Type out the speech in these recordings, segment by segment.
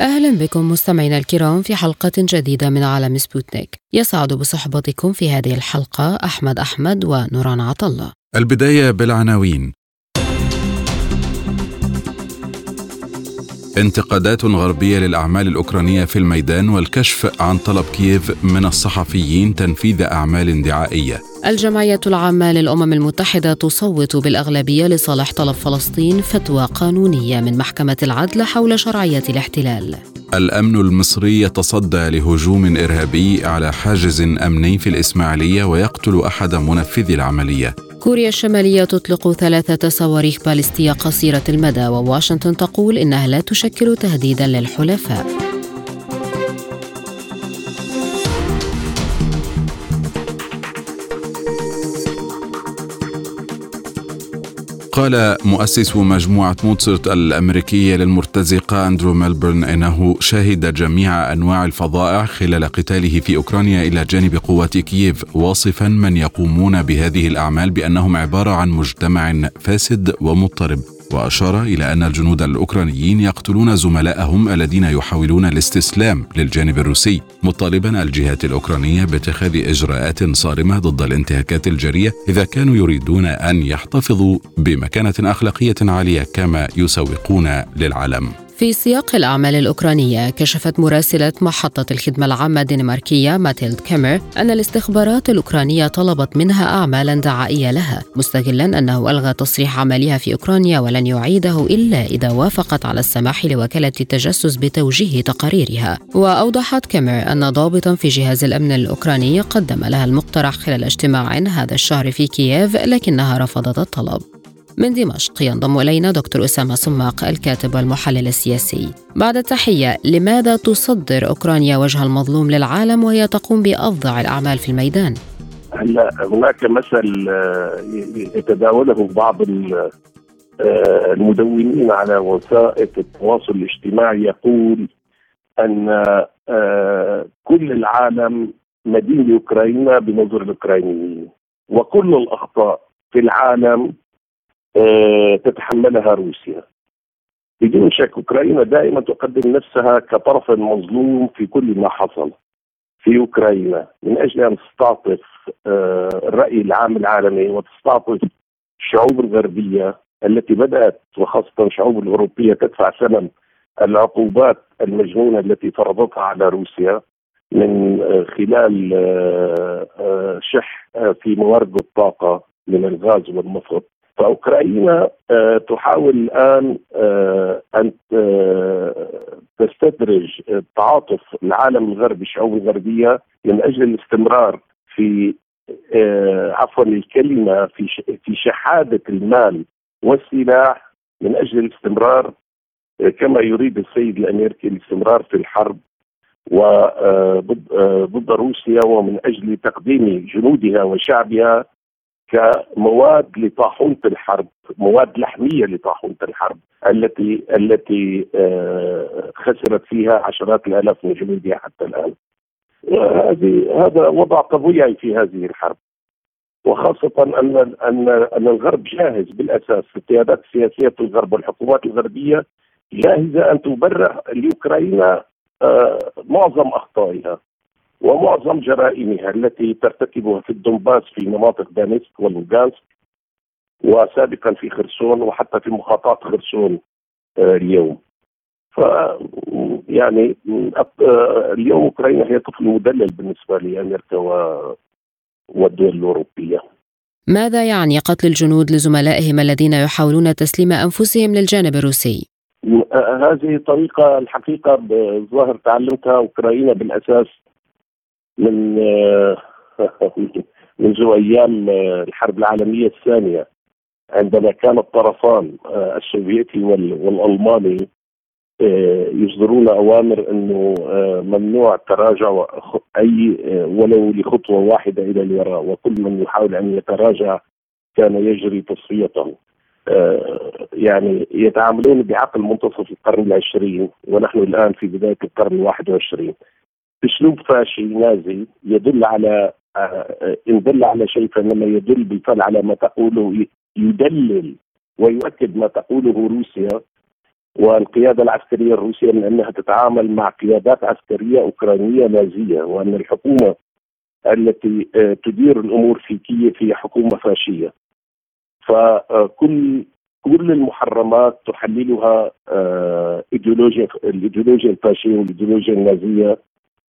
أهلا بكم مستمعينا الكرام في حلقة جديدة من عالم سبوتنيك. يسعد بصحبتكم في هذه الحلقة أحمد أحمد ونوران عطلة. البداية بالعناوين. انتقادات غربية للأعمال الأوكرانية في الميدان والكشف عن طلب كييف من الصحفيين تنفيذ أعمال دعائية الجمعية العامة للأمم المتحدة تصوت بالأغلبية لصالح طلب فلسطين فتوى قانونية من محكمة العدل حول شرعية الاحتلال. الأمن المصري يتصدى لهجوم إرهابي على حاجز أمني في الإسماعيلية ويقتل أحد منفذي العملية. كوريا الشمالية تطلق ثلاثة صواريخ باليستية قصيرة المدى وواشنطن تقول إنها لا تشكل تهديدا للحلفاء. قال مؤسس مجموعة موتسرت الأمريكية للمرتزقة أندرو ميلبرن إنه شهد جميع أنواع الفظائع خلال قتاله في أوكرانيا إلى جانب قوات كييف واصفا من يقومون بهذه الأعمال بأنهم عبارة عن مجتمع فاسد ومضطرب. وأشار إلى أن الجنود الأوكرانيين يقتلون زملائهم الذين يحاولون الاستسلام للجانب الروسي مطالبا الجهات الأوكرانية باتخاذ إجراءات صارمة ضد الانتهاكات الجارية إذا كانوا يريدون أن يحتفظوا بمكانة أخلاقية عالية كما يسوقون للعالم. في سياق الأعمال الأوكرانية كشفت مراسلة محطة الخدمة العامة الدنماركية ماتيلد كيمر أن الاستخبارات الأوكرانية طلبت منها أعمالا دعائية لها مستغلا أنه ألغى تصريح عملها في أوكرانيا ولن يعيده إلا إذا وافقت على السماح لوكالة التجسس بتوجيه تقاريرها. وأوضحت كيمر أن ضابطا في جهاز الأمن الأوكراني قدم لها المقترح خلال اجتماع هذا الشهر في كييف لكنها رفضت الطلب. من دمشق ينضم إلينا دكتور أسامة صماق الكاتب والمحلل السياسي بعد التحية لماذا تصدر أوكرانيا وجه المظلوم للعالم وهي تقوم بأفظع الأعمال في الميدان؟ هلا هناك مثل آه، يتداوله بعض آه، المدونين على وسائل التواصل الاجتماعي يقول أن آه، كل العالم مدين لأوكرانيا بنظر الأوكرانيين وكل الأخطاء في العالم تتحملها روسيا. بدون شك أوكرانيا دائما تقدم نفسها كطرف مظلوم في كل ما حصل في أوكرانيا. من أجل أن تستعطف آه، الرأي العام العالمي وتستعطف الشعوب الغربيه التي بدأت وخاصة الشعوب الأوروبية تدفع ثمن العقوبات المجنونة التي فرضتها على روسيا من آه، خلال شح في موارد الطاقة من الغاز والنفط. فأوكرانيا آه، تحاول الآن آه، أن آه، تستدرج تعاطف العالم الغربي الشعوب الغربية من أجل الاستمرار في عفوا الكلمة في في شحادة المال والسلاح من أجل الاستمرار كما يريد السيد الامريكي الاستمرار في الحرب وضد روسيا ومن أجل تقديم جنودها وشعبها كمواد لطاحونة الحرب، مواد لحمية لطاحونة الحرب التي التي آه، خسرت فيها عشرات الآلاف من جنودها حتى الآن. هذه هذا وضع طبيعي في هذه الحرب. وخاصة أن أن أن الغرب جاهز بالأساس القيادات السياسية في الغرب والحكومات الغربية جاهزة أن تبرر لأوكرانيا آه، معظم أخطائها ومعظم جرائمها التي ترتكبها في الدنباس في مناطق دانيسك ولوغانسك وسابقا في خرسون وحتى في مخاطاة خرسون آه، اليوم ف يعني آه، اليوم أوكرانيا هي طفل مدلل بالنسبة لأمريكا والدول الأوروبية. ماذا يعني قتل الجنود لزملائهم الذين يحاولون تسليم أنفسهم للجانب الروسي؟ آه، هذه طريقة الحقيقة ظاهر تعلمتها أوكرانيا بالأساس من منذ أيام الحرب العالمية الثانية عندما كان الطرفان السوفيتي والألماني يصدرون أوامر أنه ممنوع تراجع أي ولو لخطوة واحدة إلى الوراء وكل من يحاول أن يتراجع كان يجري تصفيته. آه، يعني يتعاملون بعقل منتصف القرن العشرين ونحن الآن في بداية القرن الواحد والعشرين اسلوب فاشي نازي يدل على آه، إن دل على شيء فإنما يدل بالفعل على ما تقوله يدلل ويؤكد ما تقوله روسيا والقيادة العسكرية الروسية من أنها تتعامل مع قيادات عسكرية أوكرانية نازية وأن الحكومة التي آه، تدير الأمور في كييف هي حكومة فاشية. فكل كل المحرمات تحللها آه، إيديولوجيا الإيديولوجيا الفاشية والإيديولوجيا النازية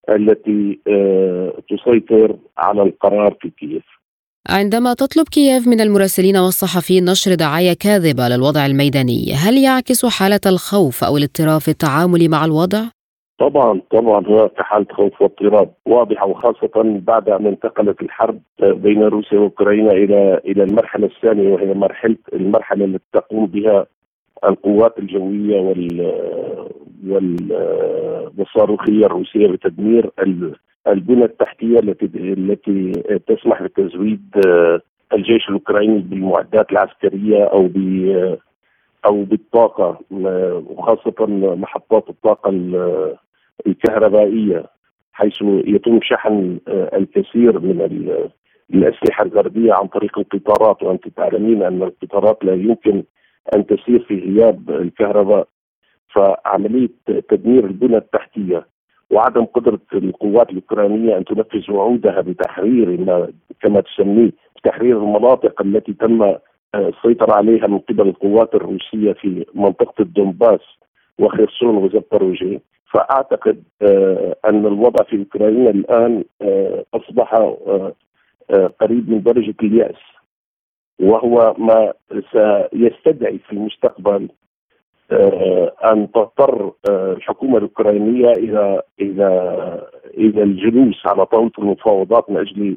التي آه، تسيطر على القرار في كييف. عندما تطلب كييف من المراسلين والصحفيين نشر دعاية كاذبة للوضع الميداني، هل يعكس حالة الخوف أو الاضطراب في التعامل مع الوضع؟ طبعا طبعا هناك حالة خوف واضطراب واضحه وخاصة بعد أن انتقلت الحرب بين روسيا وأوكرانيا إلى إلى المرحلة الثانية وهي مرحلة المرحلة التي تقوم بها القوات الجوية وال والصاروخية الروسية بتدمير البنى التحتية التي التي تسمح بتزويد الجيش الأوكراني بالمعدات العسكرية أو ب أو بالطاقة وخاصة محطات الطاقة الكهربائية حيث يتم شحن الكثير من الأسلحة الغربية عن طريق القطارات. وأنت تعلمين أن القطارات لا يمكن أن تسير في غياب الكهرباء. فعملية تدمير البنى التحتية وعدم قدرة القوات الأوكرانية أن تنفذ وعودها بتحرير ما كما تسميه بتحرير المناطق التي تم السيطرة عليها من قبل القوات الروسية في منطقة الدنباس وخرسون وزبروجي. فأعتقد آه، أن الوضع في أوكرانيا الآن آه، أصبح آه، قريب من درجة اليأس. وهو ما سيستدعي في المستقبل أن تضطر الحكومة الأوكرانية إلى إلى إلى الجلوس على طاولة المفاوضات من أجل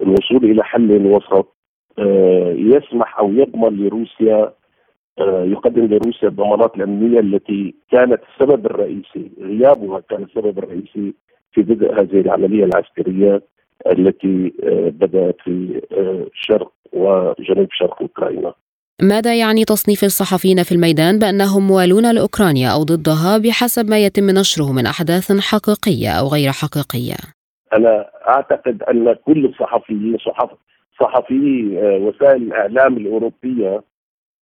الوصول إلى حل وسط آه، يسمح أو يضمن لروسيا آه، يقدم لروسيا الضمانات الأمنية التي كانت السبب الرئيسي غيابها كان السبب الرئيسي في بدء هذه العملية العسكرية التي آه، بدأت في شرق وجنوب شرق أوكرانيا. ماذا يعني تصنيف الصحفيين في الميدان بأنهم موالون لأوكرانيا أو ضدها بحسب ما يتم نشره من أحداث حقيقية أو غير حقيقية؟ أنا أعتقد أن كل الصحفيين صحف صحفي آه، وسائل الإعلام الأوروبية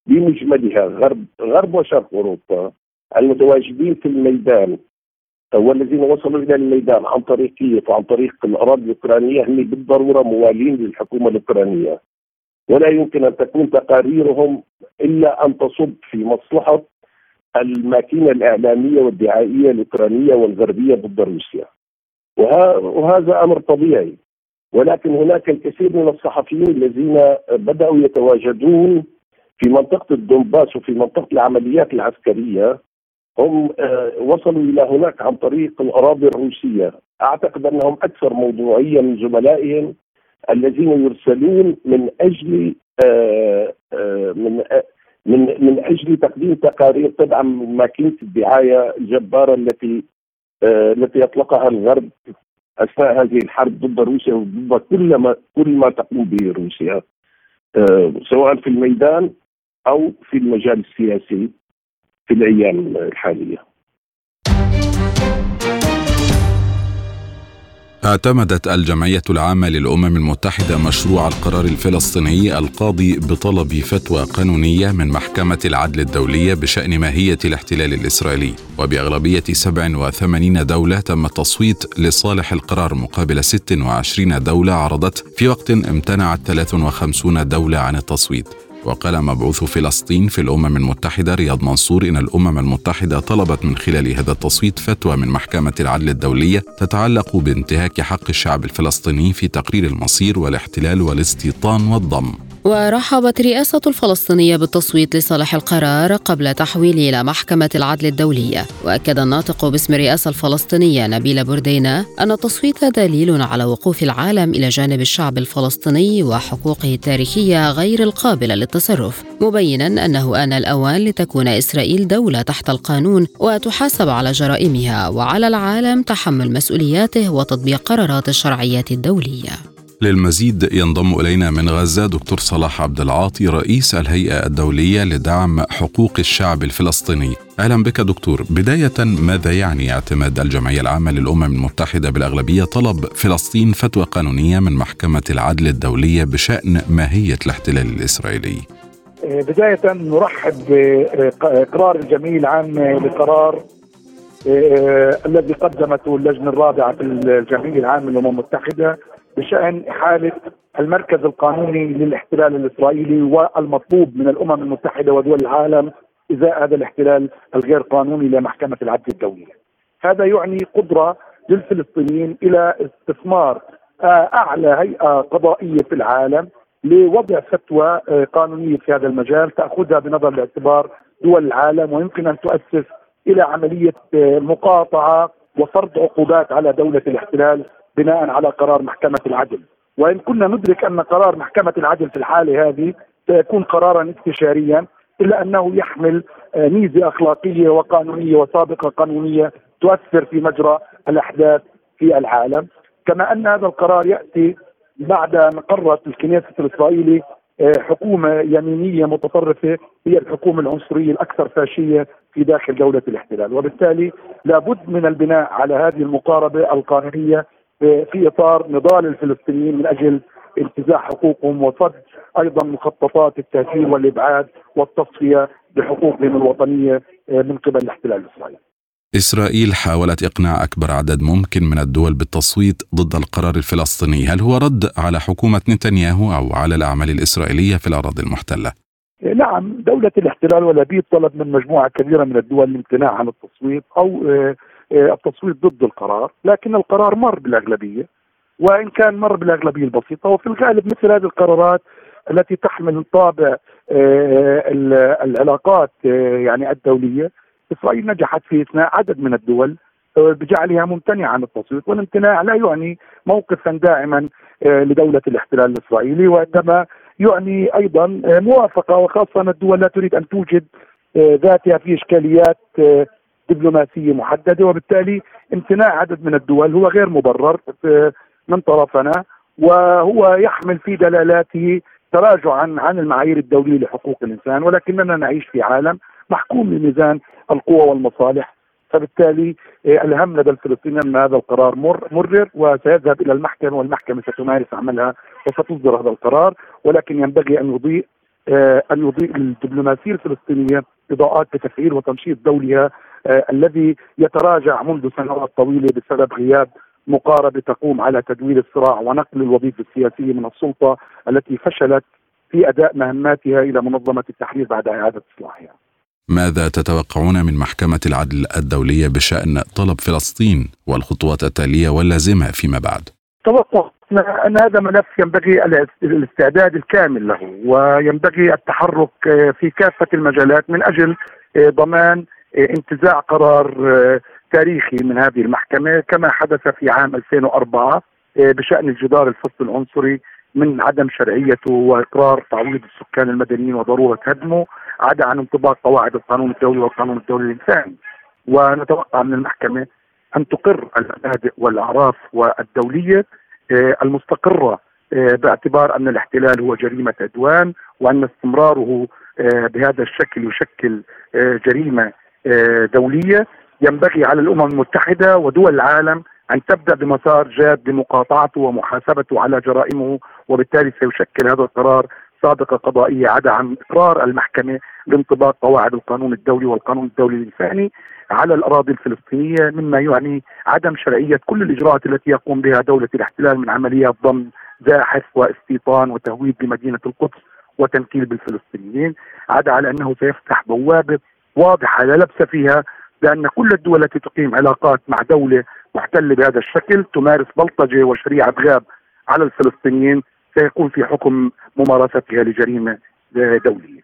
بمجملها غرب غرب وشرق أوروبا المتواجدين في الميدان والذين وصلوا إلى الميدان عن طريق كييف وعن طريق الأراضي الأوكرانية هم بالضرورة موالين للحكومة الأوكرانية ولا يمكن أن تكون تقاريرهم إلا أن تصب في مصلحة الماكينة الإعلامية والدعائية الأوكرانية والغربية ضد روسيا. وهذا أمر طبيعي. ولكن هناك الكثير من الصحفيين الذين بدأوا يتواجدون في منطقة الدنباس وفي منطقة العمليات العسكرية هم آه، وصلوا إلى هناك عن طريق الأراضي الروسية، أعتقد أنهم أكثر موضوعية من زملائهم. الذين يرسلون من أجل آه، آه، من من من أجل تقديم تقارير تدعم ماكينه الدعاية الجبارة التي التي يطلقها الغرب أثناء هذه الحرب ضد روسيا وضد كل ما كل ما تقوم به روسيا آه، سواء في الميدان أو في المجال السياسي في الأيام الحالية. اعتمدت الجمعية العامة للأمم المتحدة مشروع القرار الفلسطيني القاضي بطلب فتوى قانونية من محكمة العدل الدولية بشأن ماهية الاحتلال الإسرائيلي. وبأغلبية 87 دولة تم التصويت لصالح القرار مقابل 26 دولة عرضت في وقت امتنعت 53 دولة عن التصويت. وقال مبعوث فلسطين في الأمم المتحدة رياض منصور إن الأمم المتحدة طلبت من خلال هذا التصويت فتوى من محكمة العدل الدولية تتعلق بانتهاك حق الشعب الفلسطيني في تقرير المصير والاحتلال والاستيطان والضم. ورحبت رئاسة الفلسطينية بالتصويت لصالح القرار قبل تحويله إلى محكمة العدل الدولية وأكد الناطق باسم الرئاسة الفلسطينية نبيل بردينا أن التصويت دليل على وقوف العالم إلى جانب الشعب الفلسطيني وحقوقه التاريخية غير القابلة للتصرف مبينا أنه آن الأوان لتكون إسرائيل دولة تحت القانون وتحاسب على جرائمها وعلى العالم تحمل مسؤولياته وتطبيق قرارات الشرعيات الدولية. للمزيد ينضم إلينا من غزة دكتور صلاح عبد العاطي رئيس الهيئة الدولية لدعم حقوق الشعب الفلسطيني. أهلا بك دكتور، بداية ماذا يعني اعتماد الجمعية العامة للأمم المتحدة بالأغلبية طلب فلسطين فتوى قانونية من محكمة العدل الدولية بشأن ماهية الاحتلال الإسرائيلي؟ بداية نرحب بإقرار الجمعية العامة لقرار آه، الذي قدمته اللجنة الرابعة في الجمعية العامة للأمم المتحدة بشأن إحالة المركز القانوني للاحتلال الإسرائيلي والمطلوب من الأمم المتحدة ودول العالم إزاء هذا الاحتلال الغير قانوني لمحكمة العدل الدولية. هذا يعني قدرة للفلسطينيين إلى استثمار آه، أعلى هيئة قضائية في العالم لوضع فتوى آه، قانونية في هذا المجال تأخذها بنظر الاعتبار دول العالم ويمكن أن تؤسس إلى عملية آه، مقاطعة وفرض عقوبات على دولة الاحتلال بناء على قرار محكمة العدل. وإن كنا ندرك أن قرار محكمة العدل في الحالة هذه سيكون قرارا استشاريا إلا أنه يحمل آه، ميزة أخلاقية وقانونية وسابقة قانونية تؤثر في مجرى الأحداث في العالم. كما أن هذا القرار يأتي بعد أن قررت الكنيسة الإسرائيلي آه، حكومة يمينية متطرفة هي الحكومة العنصرية الأكثر فاشية في داخل دولة الاحتلال، وبالتالي لابد من البناء على هذه المقاربة القانونية في إطار نضال الفلسطينيين من أجل انتزاع حقوقهم وصد أيضا مخططات التهجير والإبعاد والتصفية بحقوقهم الوطنية آه، من قبل الاحتلال الاسرائيلي. إسرائيل حاولت إقناع أكبر عدد ممكن من الدول بالتصويت ضد القرار الفلسطيني هل هو رد على حكومة نتنياهو أو على الأعمال الإسرائيلية في الأراضي المحتلة؟ نعم دولة الاحتلال والأبيد طلب من مجموعة كبيرة من الدول الامتناع عن التصويت أو آه، آه، التصويت ضد القرار لكن القرار مر بالأغلبية وإن كان مر بالأغلبية البسيطة وفي الغالب مثل هذه القرارات التي تحمل طابع آه، العلاقات يعني الدولية إسرائيل نجحت في إثناء عدد من الدول بجعلها ممتنعة عن التصويت والامتناع لا يعني موقفا دائما لدولة الاحتلال الإسرائيلي وإنما يعني أيضا آه، موافقة وخاصة ان الدول لا تريد أن توجد آه، ذاتها في إشكاليات دبلوماسية محددة وبالتالي امتناع عدد من الدول هو غير مبرر من طرفنا وهو يحمل في دلالاته تراجعا عن المعايير الدولية لحقوق الإنسان ولكننا نعيش في عالم محكوم بميزان القوى والمصالح. فبالتالي آه، الهم لدى الفلسطينيين أن هذا القرار مر مرر وسيذهب إلى المحكمة والمحكمة ستمارس عملها وستصدر هذا القرار ولكن ينبغي أن يضيء أن يضيء الدبلوماسيه الفلسطينية إضاءات بتفعيل وتنشيط دولها آه، الذي يتراجع منذ سنوات طويلة بسبب غياب مقاربة تقوم على تدوير الصراع ونقل الوظيفة السياسية من السلطة التي فشلت في أداء مهماتها إلى منظمة التحرير بعد إعادة إصلاحها. ماذا تتوقعون من محكمة العدل الدولية بشأن طلب فلسطين والخطوات التالية واللازمة فيما بعد؟ توقع أن هذا ملف ينبغي الاستعداد الكامل له وينبغي التحرك في كافة المجالات من أجل ضمان انتزاع قرار تاريخي من هذه المحكمة كما حدث في عام 2004 بشأن الجدار الفصل العنصري من عدم شرعيته وإقرار تعويض السكان المدنيين وضرورة هدمه عدا عن انطباق قواعد القانون الدولي والقانون الدولي الإنساني. ونتوقع من المحكمة أن تقر المبادئ والأعراف والدولية آه، المستقرة آه، باعتبار أن الاحتلال هو جريمة عدوان وأن استمراره آه، بهذا الشكل يشكل جريمة دولية. ينبغي على الأمم المتحدة ودول العالم أن تبدأ بمسار جاد لمقاطعته ومحاسبته على جرائمه وبالتالي سيشكل هذا القرار سابقه قضائيه عدا عن إقرار المحكمة بانطباق قواعد القانون الدولي والقانون الدولي الانساني على الأراضي الفلسطينية مما يعني عدم شرعية كل الإجراءات التي يقوم بها دولة الاحتلال من عمليات ضم زاحف واستيطان وتهويد بمدينة القدس وتنكيل بالفلسطينيين عدا على أنه سيفتح بوابة واضحة لا لبس فيها بأن كل الدول التي تقيم علاقات مع دولة محتلة بهذا الشكل تمارس بلطجة وشريعة غاب على الفلسطينيين. سيكون في حكم ممارستها لجريمة دولية.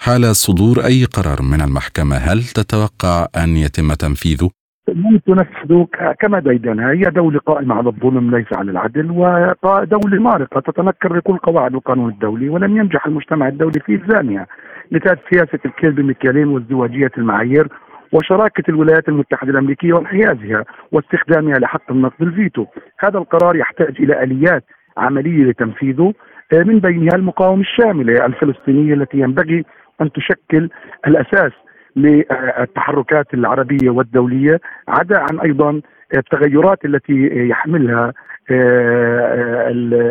حال صدور أي قرار من المحكمة هل تتوقع أن يتم تنفيذه؟ لن تنفذ كما ديدنها هي دولة قائمة على الظلم ليس على العدل ودولة مارقة تتنكر بكل قواعد القانون الدولي ولم ينجح المجتمع الدولي في إلزامها نتاج سياسة الكيل بمكيالين وازدواجية المعايير وشراكة الولايات المتحدة الأمريكية وانحيازها واستخدامها لحق النقد الفيتو هذا القرار يحتاج إلى آليات عملية لتنفيذه آه، من بينها المقاومة الشاملة الفلسطينية التي ينبغي أن تشكل الأساس للتحركات العربية والدولية عدا عن أيضا التغيرات التي يحملها آه،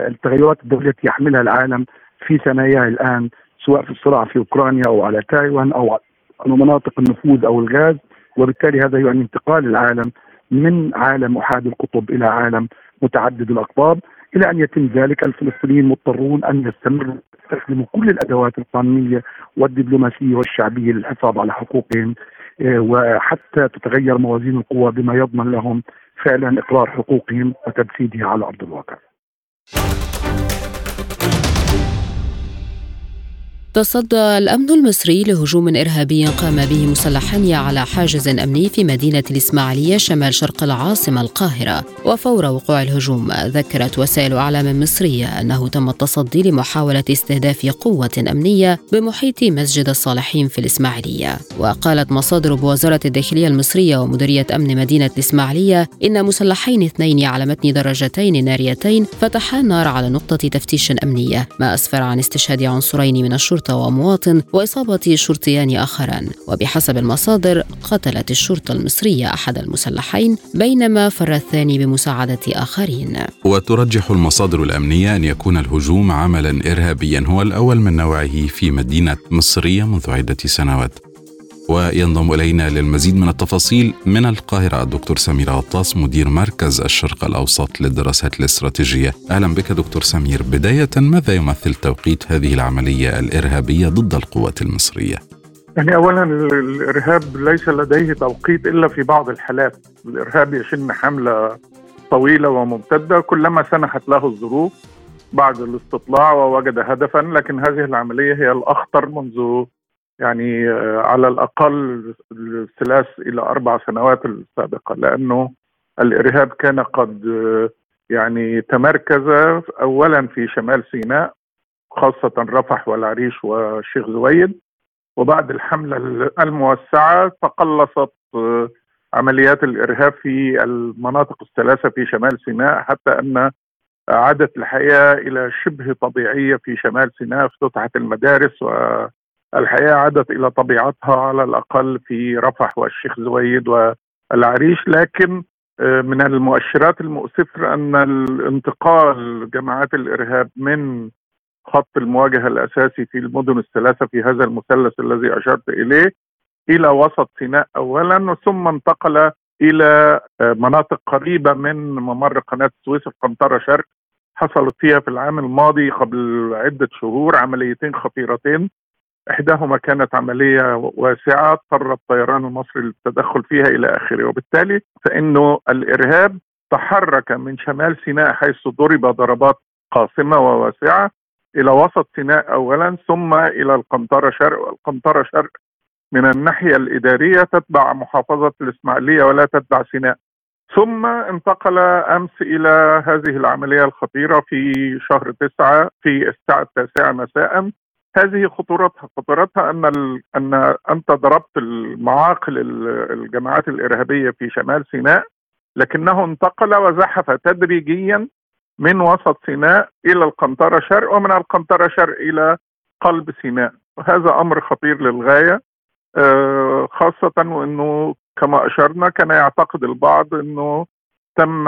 التغيرات الدولية التي يحملها العالم في ثناياه الآن سواء في الصراع في أوكرانيا أو على تايوان أو مناطق النفوذ أو الغاز. وبالتالي هذا يعني انتقال العالم من عالم أحاد القطب إلى عالم متعدد الأقطاب. إلى أن يتم ذلك الفلسطينيين مضطرون أن يستمروا يستخدموا كل الأدوات القانونية والدبلوماسية والشعبية للحفاظ على حقوقهم آه، وحتى تتغير موازين القوى بما يضمن لهم فعلا إقرار حقوقهم وتنفيذها على أرض الواقع. تصدى الأمن المصري لهجوم إرهابي قام به مسلحان على حاجز أمني في مدينة الإسماعيلية شمال شرق العاصمة القاهرة. وفور وقوع الهجوم ذكرت وسائل أعلام مصرية أنه تم التصدي لمحاولة استهداف قوة أمنية بمحيط مسجد الصالحين في الإسماعيلية. وقالت مصادر بوزارة الداخلية المصرية ومديرية أمن مدينة الإسماعيلية إن مسلحين اثنين على متن درجتين ناريتين فتحا النار على نقطة تفتيش أمنية. ما أسفر عن استشهاد عنصرين من الشرطة الشرطة ومواطن وإصابة شرطيان آخران. وبحسب المصادر قتلت الشرطة المصرية أحد المسلحين بينما فر الثاني بمساعدة آخرين. وترجح المصادر الأمنية أن يكون الهجوم عملا إرهابيا هو الأول من نوعه في مدينة مصرية منذ عدة سنوات. وينضم إلينا للمزيد من التفاصيل من القاهرة الدكتور سمير غطاس مدير مركز الشرق الأوسط للدراسات الاستراتيجية. أهلا بك دكتور سمير، بداية ماذا يمثل توقيت هذه العملية الإرهابية ضد القوات المصرية؟ يعني اولا الإرهاب ليس لديه توقيت إلا في بعض الحالات، الإرهاب يشن حملة طويلة وممتدة كلما سنحت له الظروف بعد الاستطلاع ووجد هدفا لكن هذه العملية هي الأخطر منذ يعني آه، على الأقل الثلاث إلى أربع سنوات السابقة لأنه الإرهاب كان قد آه، يعني تمركز اولا في شمال سيناء خاصة رفح والعريش والشيخ زويد. وبعد الحملة الموسعة تقلصت آه، عمليات الإرهاب في المناطق الثلاثة في شمال سيناء حتى أن عادت الحياة إلى شبه طبيعية في شمال سيناء افتتحت المدارس و الحياة عادت إلى طبيعتها على الأقل في رفح والشيخ زويد والعريش لكن آه، من المؤشرات المؤسفة أن الانتقال جماعات الإرهاب من خط المواجهة الأساسي في المدن الثلاثة في هذا المثلث الذي أشرت إليه إلى وسط سيناء اولا ثم انتقل إلى آه، مناطق قريبة من ممر قناة السويس في قنطره شرق. حصلت فيها في العام الماضي قبل عدة شهور عمليتين خطيرتين. إحداهما كانت عملية واسعة اضطر الطيران المصري للتدخل فيها إلى آخره. وبالتالي فانه الإرهاب تحرك من شمال سيناء حيث ضرب ضربات قاصمه وواسعة إلى وسط سيناء اولا ثم إلى القنطره شرق. والقنطره شرق من الناحية الإدارية تتبع محافظة الإسماعيلية ولا تتبع سيناء. ثم انتقل أمس إلى هذه العملية الخطيرة في شهر تسعة في الساعة التاسعة مساء. هذه خطورتها. خطورتها أن ال... أن أنت ضربت المعاقل الجماعات الإرهابية في شمال سيناء لكنه انتقل وزحف تدريجيا من وسط سيناء إلى القنطرة شرق ومن القنطرة شرق إلى قلب سيناء. وهذا أمر خطير للغاية. آه، خاصة وانه كما أشرنا كان يعتقد البعض إنه تم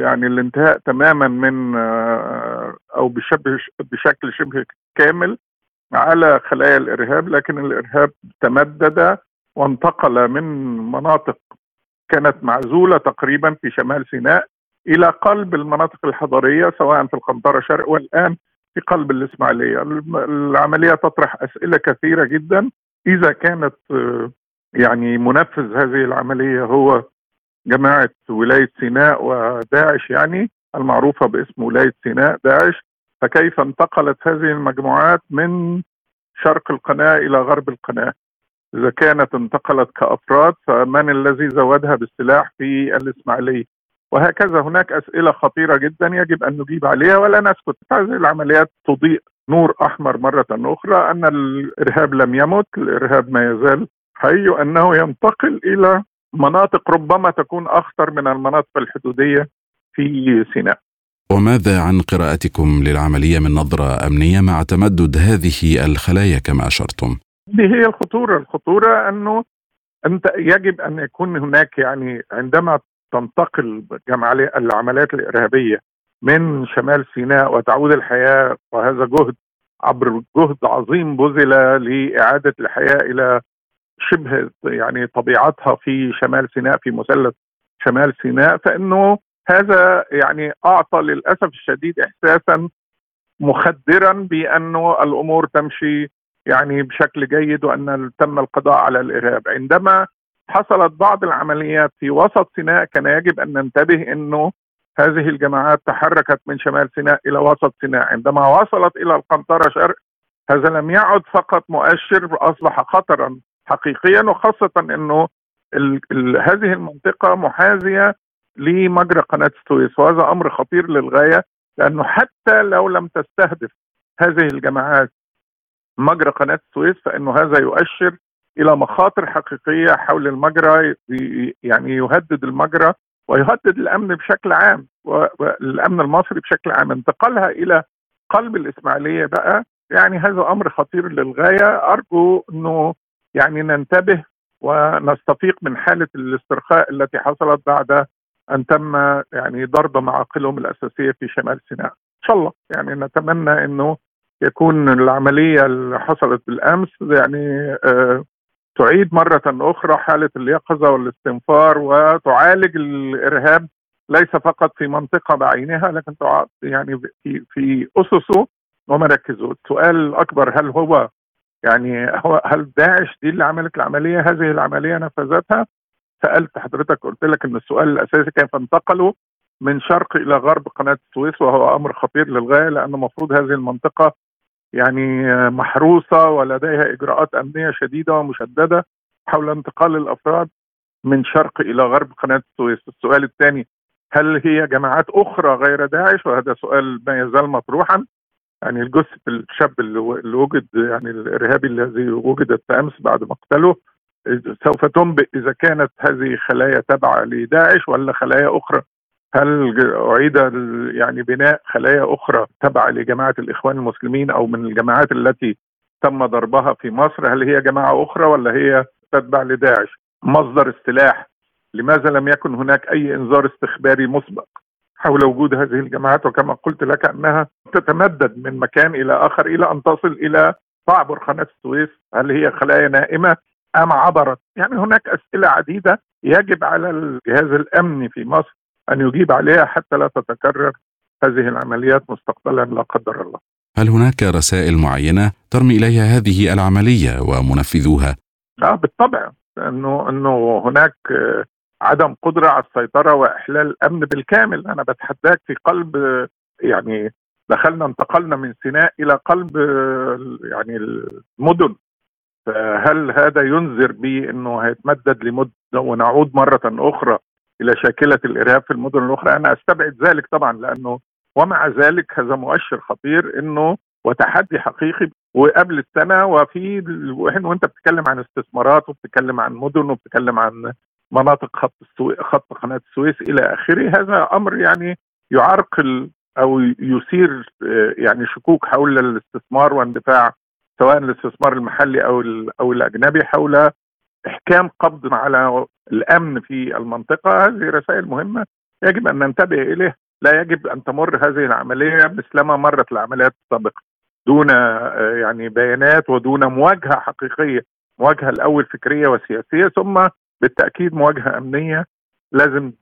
يعني الانتهاء تماما من آه، أو بشبه بشكل شبه كامل على خلايا الإرهاب لكن الإرهاب تمدد وانتقل من مناطق كانت معزولة تقريبا في شمال سيناء إلى قلب المناطق الحضرية سواء في القنطرة شرق والآن في قلب الإسماعيلية. العملية تطرح أسئلة كثيرة جدا. إذا كانت آه، يعني منفذ هذه العملية هو جماعة ولاية سيناء وداعش يعني المعروفة باسم ولاية سيناء داعش فكيف انتقلت هذه المجموعات من شرق القناة إلى غرب القناة؟ إذا كانت انتقلت كأفراد فمن الذي زودها بالسلاح في الإسماعيلية؟ وهكذا هناك أسئلة خطيرة جدا يجب أن نجيب عليها ولا نسكت. هذه العمليات تضيء نور أحمر مرة أخرى أن الإرهاب لم يمت الإرهاب ما يزال حي وأنه ينتقل إلى مناطق ربما تكون أخطر من المناطق الحدودية في سيناء وماذا عن قراءتكم للعملية من نظرة أمنية مع تمدد هذه الخلايا كما أشرتم؟ دي هي الخطورة الخطورة أنه أنت يجب أن يكون هناك يعني عندما تنتقل العمليات الإرهابية من شمال سيناء وتعود الحياة وهذا جهد عبر جهد عظيم بذل لإعادة الحياة إلى شبه يعني طبيعتها في شمال سيناء في مثلث شمال سيناء فإنه هذا يعني أعطى للأسف الشديد إحساسا مخدرا بأنه الأمور تمشي يعني بشكل جيد وأن تم القضاء على الإرهاب. عندما حصلت بعض العمليات في وسط سيناء كان يجب أن ننتبه أنه هذه الجماعات تحركت من شمال سيناء إلى وسط سيناء. عندما وصلت إلى القنطرة شرق هذا لم يعد فقط مؤشر أصبح خطرا حقيقيا وخاصة إنه ال ال هذه المنطقة محاذية لمجرى قناة السويس وهذا أمر خطير للغاية لأنه حتى لو لم تستهدف هذه الجماعات مجرى قناة السويس فإنه هذا يؤشر إلى مخاطر حقيقية حول المجرى يعني يهدد المجرى ويهدد الأمن بشكل عام والامن المصري بشكل عام. انتقالها إلى قلب الإسماعيلية بقى يعني هذا أمر خطير للغاية. أرجو إنه يعني ننتبه ونستفيق من حالة الاسترخاء التي حصلت بعد أن تم يعني ضرب معاقلهم الأساسية في شمال سيناء. إن شاء الله. يعني نتمنى إنه يكون العملية اللي حصلت بالأمس يعني آه تعيد مرة أخرى حالة اليقظة والاستنفار وتعالج الإرهاب ليس فقط في منطقة بعينها لكن يعني في في أسسه ومراكزه. السؤال الأكبر هل هو يعني هو هل داعش دي اللي عملت العملية؟ هذه العملية نفذتها. سألت حضرتك قلت لك أن السؤال الأساسي كيف انتقلوا من شرق إلى غرب قناة السويس وهو أمر خطير للغاية لأن المفروض هذه المنطقة يعني محروسة ولديها إجراءات أمنية شديدة ومشددة حول انتقال الأفراد من شرق إلى غرب قناة السويس، السؤال الثاني هل هي جماعات أخرى غير داعش؟ وهذا سؤال ما يزال مطروحا. يعني الجثه الشاب اللي وجد يعني الإرهابي الذي وجدت امس بعد مقتله سوف تنبئ إذا كانت هذه خلايا تابعة لداعش ولا خلايا أخرى. هل أعيد يعني بناء خلايا أخرى تبع لجماعة الإخوان المسلمين أو من الجماعات التي تم ضربها في مصر؟ هل هي جماعة أخرى ولا هي تتبع لداعش؟ مصدر السلاح. لماذا لم يكن هناك أي إنذار استخباري مسبق؟ حول وجود هذه الجماعات وكما قلت لك أنها تتمدد من مكان إلى آخر إلى أن تصل إلى تعبر قناة السويس هل هي خلايا نائمة أم عبرت يعني هناك أسئلة عديدة يجب على الجهاز الأمني في مصر أن يجيب عليها حتى لا تتكرر هذه العمليات مستقبلا لا قدر الله. هل هناك رسائل معينة ترمي إليها هذه العملية ومنفذوها؟ آه بالطبع انه أنه هناك عدم قدرة على السيطرة وإحلال الأمن بالكامل، أنا بتحداك في قلب يعني دخلنا انتقلنا من سيناء إلى قلب يعني المدن. فهل هذا ينذر بانه هيتمدد لمده ونعود مرة أخرى إلى شاكلة الإرهاب في المدن الأخرى؟ أنا أستبعد ذلك طبعا لأنه ومع ذلك هذا مؤشر خطير إنه وتحدي حقيقي وقبل السنة. وفي وأنت بتتكلم عن استثمارات وبتتكلم عن مدن وبتتكلم عن مناطق خط السويس خط قناة السويس إلى آخره. هذا أمر يعني يعرقل أو يثير يعني شكوك حول الاستثمار واندفاع سواء الاستثمار المحلي أو أو الأجنبي حول إحكام قبض على الأمن في المنطقة. هذه رسائل مهمة يجب أن ننتبه إليه. لا يجب أن تمر هذه العملية مثلما مرت العمليات السابقة دون يعني بيانات ودون مواجهة حقيقية مواجهة الأول فكرية وسياسية ثم بالتأكيد مواجهة أمنية لازم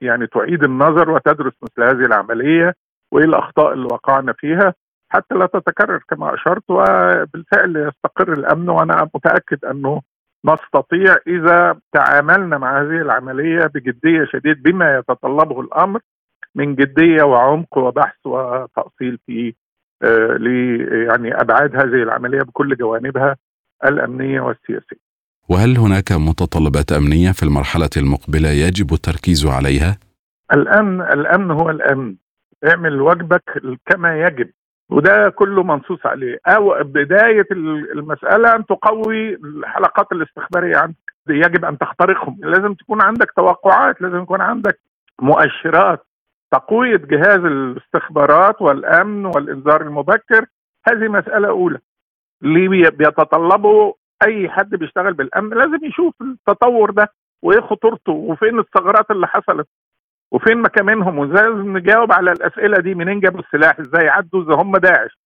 يعني تعيد النظر وتدرس مثل هذه العملية وإيه الأخطاء اللي وقعنا فيها حتى لا تتكرر كما أشرت وبالفعل يستقر الأمن وأنا متأكد أنه نستطيع إذا تعاملنا مع هذه العملية بجدية شديد بما يتطلبه الأمر من جدية وعمق وبحث وتأصيل في آه يعني أبعاد هذه العملية بكل جوانبها الأمنية والسياسية. وهل هناك متطلبات أمنية في المرحلة المقبلة يجب التركيز عليها؟ الأمن الأمن هو الأمن. اعمل واجبك كما يجب. وده كله منصوص عليه. أو بداية المسألة أن تقوي الحلقات الاستخبارية عندك. يجب أن تخترقهم. لازم تكون عندك توقعات لازم يكون عندك مؤشرات. تقوية جهاز الاستخبارات والأمن والإنذار المبكر هذه مسألة أولى. اللي بيتطلبه أي حد بيشتغل بالأمن لازم يشوف التطور ده وإيه خطورته وفين الثغرات اللي حصلت وفين مكامنهم وإزاي نجاوب على الأسئلة دي منين جابوا السلاح؟ إزاي عدوا؟ إذا هم داعش.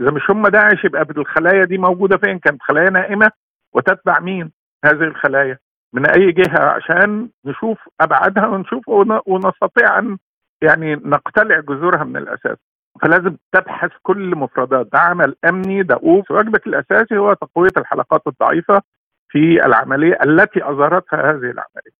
إذا مش هم داعش يبقى الخلايا دي موجودة فين؟ كانت خلايا نائمة وتتبع مين هذه الخلايا؟ من أي جهة؟ عشان نشوف أبعادها ونشوف ونستطيع أن يعني نقتلع جذورها من الأساس. فلازم تبحث كل مفردات. ده عمل أمني دؤوب واجبك الأساسي هو تقوية الحلقات الضعيفة في العملية التي أظهرتها هذه العملية.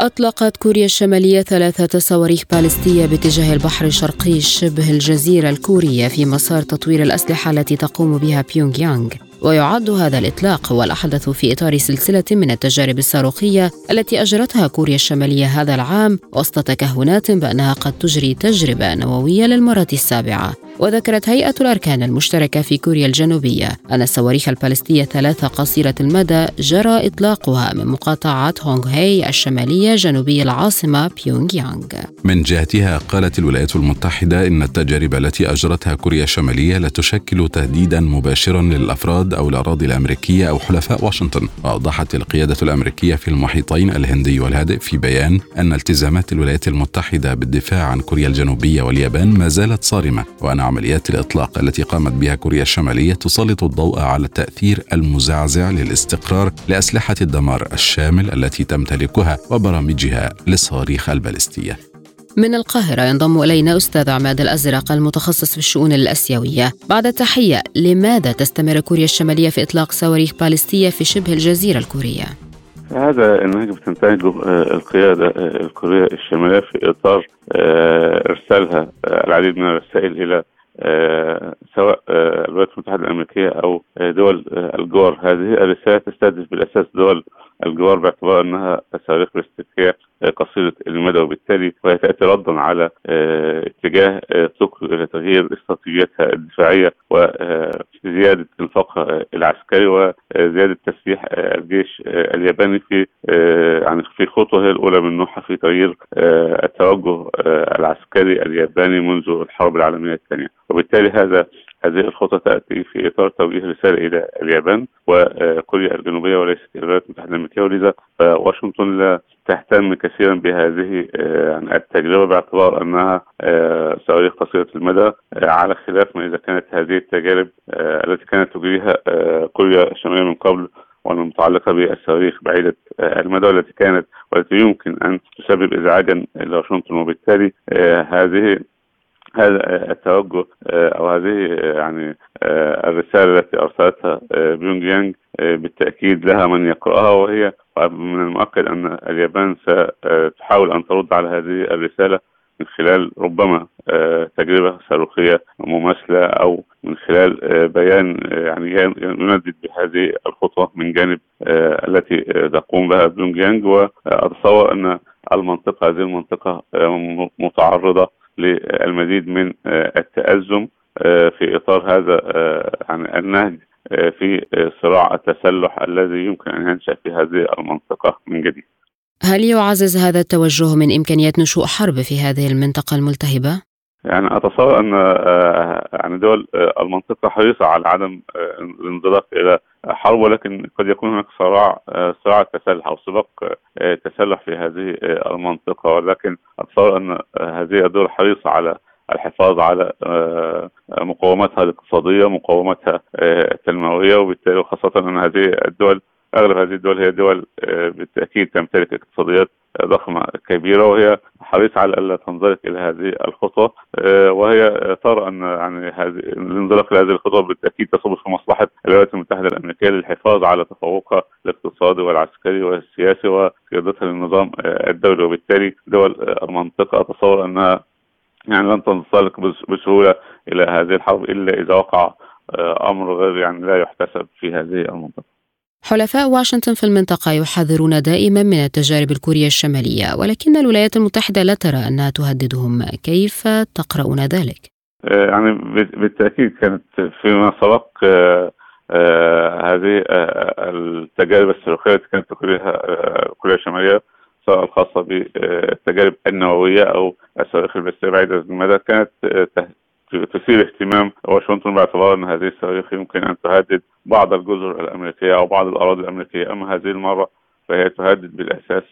أطلقت كوريا الشمالية ثلاثة صواريخ باليستية باتجاه البحر الشرقي شبه الجزيرة الكورية في مسار تطوير الأسلحة التي تقوم بها بيونغ يانغ. ويعد هذا الإطلاق هو الأحدث في إطار سلسلة من التجارب الصاروخية التي أجرتها كوريا الشمالية هذا العام وسط تكهنات بأنها قد تجري تجربة نووية للمرة السابعة. وذكرت هيئة الأركان المشتركة في كوريا الجنوبية أن الصواريخ البالستية ثلاثة قصيرة المدى جرى إطلاقها من مقاطعة هونغ هاي الشمالية جنوبي العاصمة بيونغ يانغ من جهتها قالت الولايات المتحدة إن التجارب التي أجرتها كوريا الشمالية لا تشكل تهديدا مباشرا للأفراد أو الأراضي الأمريكية أو حلفاء واشنطن. وأوضحت القيادة الأمريكية في المحيطين الهندي والهادئ في بيان أن التزامات الولايات المتحدة بالدفاع عن كوريا الجنوبية واليابان ما زالت صارمة وأن عمليات الإطلاق التي قامت بها كوريا الشمالية تسلط الضوء على التأثير المزعزع للاستقرار لأسلحة الدمار الشامل التي تمتلكها وبرامجها للصواريخ البالستية من القاهرة ينضم إلينا أستاذ عماد الأزرق المتخصص في الشؤون الأسيوية بعد التحية لماذا تستمر كوريا الشمالية في إطلاق صواريخ باليستية في شبه الجزيرة الكورية؟ هذا النهج بتنتهجه القيادة الكورية الشمالية في إطار إرسالها العديد من الرسائل إلى آه سواء آه الولايات المتحدة الأمريكية أو آه دول الجوار. هذه الرسالة تستهدف بالأساس دول الجوار باعتبار أنها صواريخ بلاستيكية قصيرة المدى وبالتالي وهي تأتي ردا على اتجاه طوكيو إلى تغيير استراتيجيتها الدفاعية وزيادة انفاقها العسكري وزيادة تسليح الجيش الياباني في يعني في خطوة هي الأولى من نوعها في تغيير التوجه العسكري الياباني منذ الحرب العالمية الثانية. وبالتالي هذا هذه الخطوة تأتي في إطار توجيه رسالة إلى اليابان وكوريا الجنوبية وليست الولايات المتحدة الأمريكية ولذا واشنطن لا تهتم كثيرا بهذه التجربة باعتبار أنها صواريخ قصيرة المدى على خلاف ما إذا كانت هذه التجارب التي كانت تجريها كوريا الشمالية من قبل والمتعلقة بالصواريخ بعيدة المدى والتي كانت والتي يمكن أن تسبب إزعاجا لواشنطن وبالتالي هذه هذا التوجه أو هذه يعني الرسالة التي أرسلتها بيونغ يانغ بالتأكيد لها من يقرأها وهي من المؤكد أن اليابان ستحاول أن ترد على هذه الرسالة من خلال ربما تجربة صاروخية مماثلة أو من خلال بيان يعني يندد بهذه الخطوة من جانب التي تقوم بها بيونغ يانغ وأتصور أن المنطقة هذه المنطقة متعرضة للمزيد من التأزم في إطار هذا يعني النهج في صراع التسلح الذي يمكن أن ينشأ في هذه المنطقة من جديد هل يعزز هذا التوجه من إمكانيات نشوء حرب في هذه المنطقة الملتهبة؟ يعني أتصور أن يعني دول المنطقة حريصة على عدم الانزلاق إلى حرب ولكن قد يكون هناك صراع صراع تسلح أو سباق تسلح في هذه المنطقة. ولكن أتصور أن هذه الدول حريصة على الحفاظ على مقوماتها الاقتصادية مقوماتها التنموية وبالتالي خاصه أن هذه الدول أغلب هذه الدول هي دول بالتأكيد تمتلك اقتصاديات ضخمة كبيرة وهي حريصة على ألا تنزلق إلى هذه الخطوة وهي ترى أن يعني هذه الانزلاق إلى هذه الخطوة بالتأكيد تصب في مصلحة الولايات المتحدة الأمريكية للحفاظ على تفوقها الاقتصادي والعسكري والسياسي وقيادتها للنظام الدولي وبالتالي دول المنطقة اتصور أنها يعني لن تنطلق بسهولة إلى هذه الحرب إلا إذا وقع أمر غير يعني لا يحتسب في هذه المنطقة. حلفاء واشنطن في المنطقة يحذرون دائما من التجارب الكورية الشمالية ولكن الولايات المتحدة لا ترى أنها تهددهم كيف تقرؤون ذلك؟ يعني بالتأكيد كانت فيما سبق هذه التجارب الصاروخية التي كانت تجريها كوريا الشمالية سواء الخاصة بالتجارب النووية أو الصواريخ البالستيه بعيدة المدى كانت تثير اهتمام واشنطن باعتبار إن هذه الصواريخ يمكن أن تهدد بعض الجزر الأمريكية أو بعض الأراضي الأمريكية. أما هذه المرة فهي تهدد بالأساس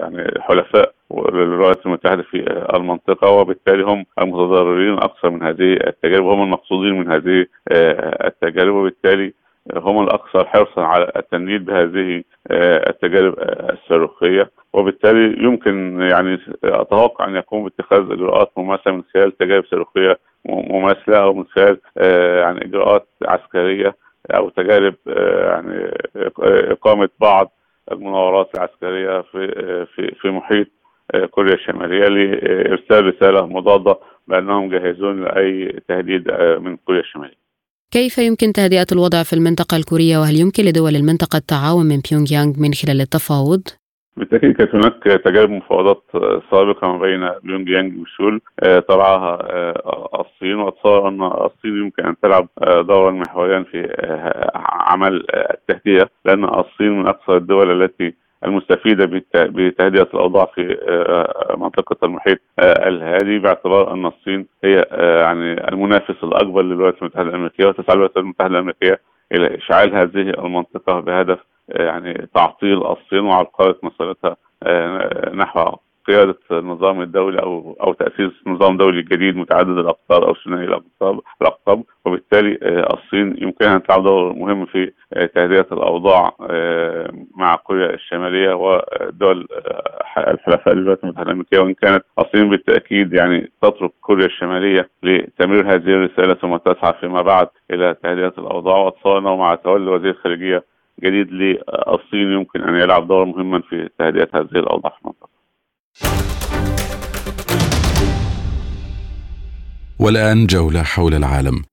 يعني حلفاء للولايات المتحدة في المنطقة وبالتالي هم المتضررين أكثر من هذه التجارب هم المقصودين من هذه التجارب وبالتالي هم الأكثر حرصا على التنديد بهذه التجارب الصاروخية. وبالتالي يمكن يعني أتوقع أن يقوم باتخاذ اجراءات مماثلة من خلال تجارب صاروخية مماثلة أو من خلال يعني إجراءات عسكرية أو تجارب يعني إقامة بعض المناورات العسكرية في في في محيط كوريا الشمالية لإرسال رسالة مضادة بأنهم جاهزون لأي تهديد من كوريا الشمالية. كيف يمكن تهدئة الوضع في المنطقة الكورية وهل يمكن لدول المنطقة التعاون من بيونغ يانغ من خلال التفاوض؟ بالتأكيد كانت هناك تجارب مفاوضات سابقة ما بين بيونج يانج وشول ترعاها الصين وأتصور أن الصين يمكن أن تلعب دورا محوريا في عمل التهدئة لأن الصين من أكثر الدول التي المستفيدة بتهدئة الأوضاع في منطقة المحيط الهادي باعتبار أن الصين هي يعني المنافس الأكبر للولايات المتحدة الأمريكية وتسعى الولايات المتحدة الأمريكية إلى إشعال هذه المنطقة بهدف يعني تعطيل الصين وعرقله مسيرتها نحو قيادة النظام الدولي أو أو تأسيس نظام دولي جديد متعدد الأقطار أو ثنائي الأقطاب الأقطاب. وبالتالي الصين يمكنها أن تلعب دور مهم في تهدئة الأوضاع مع كوريا الشمالية ودول الحلفاء للولايات المتحدة الأمريكية وإن كانت الصين بالتأكيد يعني تترك كوريا الشمالية لتمرير هذه الرسالة ثم تسعى فيما بعد إلى تهدئة الأوضاع وأتصور مع تولي وزير الخارجية جديد للصين يمكن أن يلعب دورا مهما في تهدئة هذه الأوضاع في المنطقة. والآن جولة حول العالم.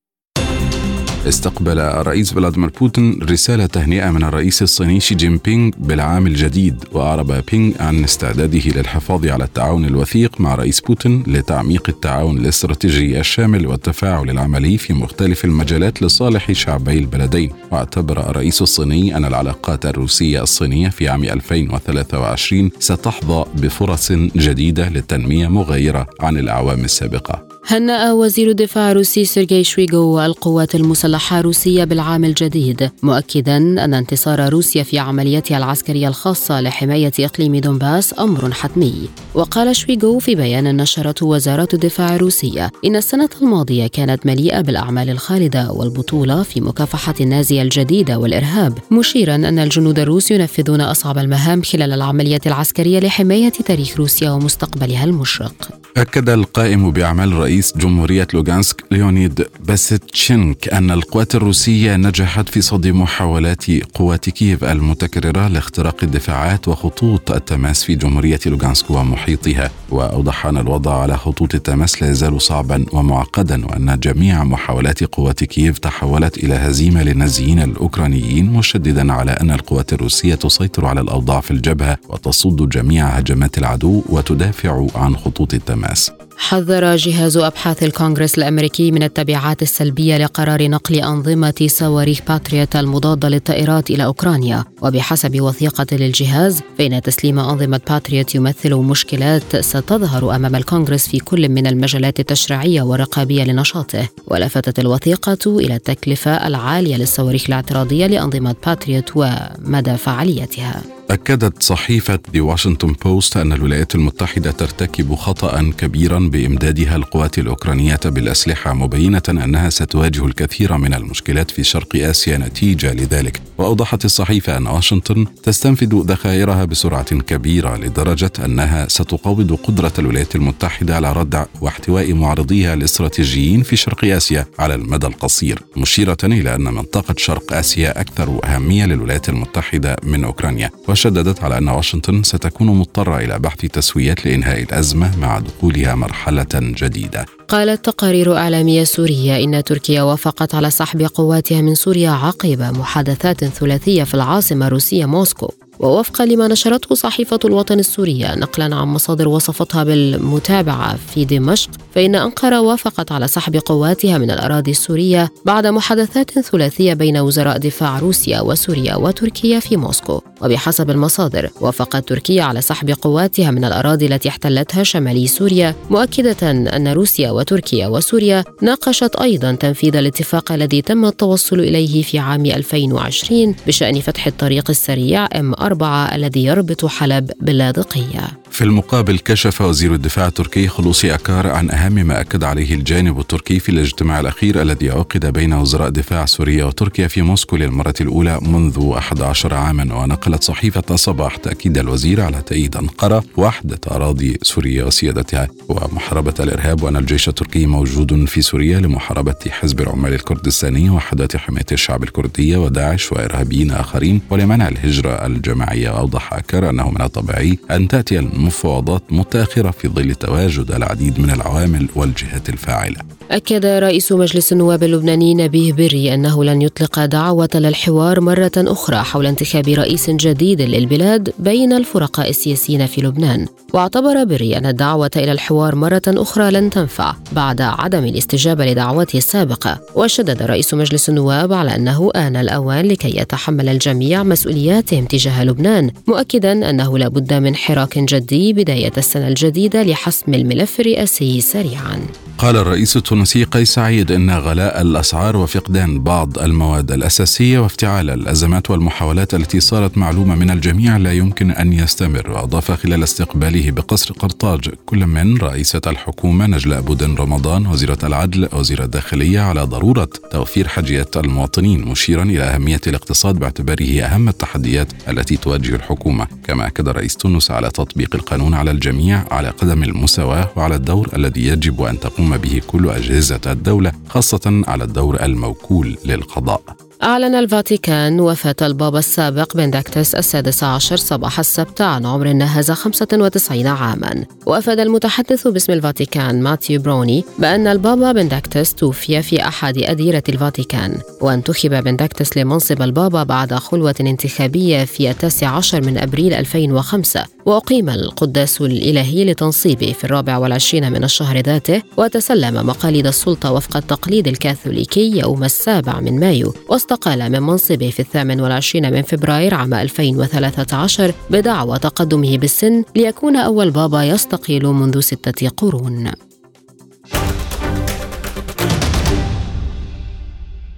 استقبل الرئيس فلاديمير بوتين رسالة تهنئة من الرئيس الصيني شي جين بينغ بالعام الجديد وأعرب بينغ عن استعداده للحفاظ على التعاون الوثيق مع رئيس بوتين لتعميق التعاون الاستراتيجي الشامل والتفاعل العملي في مختلف المجالات لصالح شعبي البلدين. واعتبر الرئيس الصيني أن العلاقات الروسية الصينية في عام 2023 ستحظى بفرص جديدة للتنمية مغايرة عن الأعوام السابقة. هنأ وزير الدفاع الروسي سيرجي شويغو القوات المسلحة الروسية بالعام الجديد مؤكدا أن انتصار روسيا في عملياتها العسكرية الخاصة لحماية إقليم دونباس أمر حتمي. وقال شويغو في بيان نشرته وزارة الدفاع الروسية إن السنة الماضية كانت مليئة بالأعمال الخالدة والبطولة في مكافحة النازية الجديدة والإرهاب مشيرا أن الجنود الروس ينفذون أصعب المهام خلال العمليات العسكرية لحماية تاريخ روسيا ومستقبلها المشرق. أكد القائم بأعمال رئيس جمهورية لوغانسك ليونيد باسيتشنيك أن القوات الروسية نجحت في صد محاولات قوات كييف المتكررة لاختراق الدفاعات وخطوط التماس في جمهورية لوغانسك ومحيطها وأوضح أن الوضع على خطوط التماس لا يزال صعبا ومعقدا وأن جميع محاولات قوات كييف تحولت إلى هزيمة للنازيين الأوكرانيين مشددا على أن القوات الروسية تسيطر على الأوضاع في الجبهة وتصد جميع هجمات العدو وتدافع عن خطوط التماس. حذر جهاز أبحاث الكونغرس الأمريكي من التبعات السلبية لقرار نقل أنظمة صواريخ باتريوت المضادة للطائرات إلى أوكرانيا. وبحسب وثيقة للجهاز فإن تسليم أنظمة باتريوت يمثل مشكلات ستظهر أمام الكونغرس في كل من المجالات التشريعية والرقابية لنشاطه. ولفتت الوثيقة إلى التكلفة العالية للصواريخ الاعتراضية لأنظمة باتريوت ومدى فعاليتها. أكدت صحيفة ذا واشنطن بوست أن الولايات المتحدة ترتكب خطأ كبيرا بإمدادها القوات الأوكرانية بالأسلحة مبينة أنها ستواجه الكثير من المشكلات في شرق آسيا نتيجة لذلك. وأوضحت الصحيفة أن واشنطن تستنفذ ذخائرها بسرعة كبيرة لدرجة أنها ستقوض قدرة الولايات المتحدة على ردع واحتواء معارضيها الاستراتيجيين في شرق آسيا على المدى القصير مشيرة إلى أن منطقة شرق آسيا أكثر أهمية للولايات المتحدة من أوكرانيا. وشددت على أن واشنطن ستكون مضطرة إلى بحث تسويات لإنهاء الأزمة مع دخولها مرحلة جديدة. قالت تقارير إعلامية سورية إن تركيا وافقت على سحب قواتها من سوريا عقب محادثات ثلاثية في العاصمة الروسية موسكو. ووفقا لما نشرته صحيفة الوطن السورية نقلا عن مصادر وصفتها بالمتابعة في دمشق فإن أنقرة وافقت على سحب قواتها من الأراضي السورية بعد محادثات ثلاثية بين وزراء دفاع روسيا وسوريا وتركيا في موسكو. وبحسب المصادر وافقت تركيا على سحب قواتها من الأراضي التي احتلتها شمالي سوريا مؤكدة أن روسيا وتركيا وسوريا ناقشت أيضا تنفيذ الاتفاق الذي تم التوصل إليه في عام 2020 بشأن فتح الطريق السريع M4 الذي يربط حلب باللاذقية. في المقابل كشف وزير الدفاع التركي خلوصي أكار عن أهم ما أكد عليه الجانب التركي في الاجتماع الأخير الذي عقد بين وزراء دفاع سوريا وتركيا في موسكو للمرة الأولى منذ 11 عاما ونقلت صحيفة صباح تأكيد الوزير على تأييد أنقرة وحدة أراضي سوريا وسيادتها. ومحاربة الإرهاب وأن الجيش التركي موجود في سوريا لمحاربة حزب العمال الكردستاني وحدة حماية الشعب الكردية وداعش وإرهابيين آخرين ولمنع الهجرة الجماعية. وأوضح أكر أنه من الطبيعي أن تأتي المفاوضات متأخرة في ظل تواجد العديد من العوامل والجهات الفاعلة. أكد رئيس مجلس النواب اللبناني نبيه بري أنه لن يطلق دعوة للحوار مرة أخرى حول انتخاب رئيس جديد للبلاد بين الفرقاء السياسيين في لبنان. واعتبر بري أن الدعوة إلى الحوار مرة أخرى لن تنفع بعد عدم الاستجابة لدعوته السابقة. وشدد رئيس مجلس النواب على أنه آن الأوان لكي يتحمل الجميع مسؤولياتهم تجاه لبنان مؤكدا أنه لا بد من حراك جدي بداية السنة الجديدة لحسم الملف الرئاسي سريعا. قال الرئيس التونسي قيس سعيد إن غلاء الأسعار وفقدان بعض المواد الأساسية وافتعال الأزمات والمحاولات التي صارت معلومة من الجميع لا يمكن أن يستمر. واضاف خلال استقباله بقصر قرطاج كل من رئيسة الحكومة نجلاء بودن رمضان وزيرة العدل وزير الداخلية على ضرورة توفير حاجيات المواطنين مشيرا إلى أهمية الاقتصاد باعتباره أهم التحديات التي تواجه الحكومة. كما أكد رئيس تونس على تطبيق القانون على الجميع على قدم المساواة وعلى الدور الذي يجب أن تقوم تقوم به كل أجهزة الدولة خاصة على الدور الموكول للقضاء. أعلن الفاتيكان وفاة البابا السابق بندكتس السادس عشر صباح السبت عن عمر ناهز 95 عاما. وأفاد المتحدث باسم الفاتيكان ماتيو بروني بأن البابا بندكتس توفي في أحد أديرة الفاتيكان وانتخب بندكتس لمنصب البابا بعد خلوة انتخابية في التاسع عشر من أبريل 2005 وأقيم القداس الإلهي لتنصيبه في الرابع والعشرين من الشهر ذاته وتسلم مقاليد السلطة وفق التقليد الكاثوليكي يوم السابع من مايو. واستقال من منصبه في الثامن والعشرين من فبراير عام 2013 بدعوى تقدمه بالسن ليكون أول بابا يستقيل منذ ستة قرون.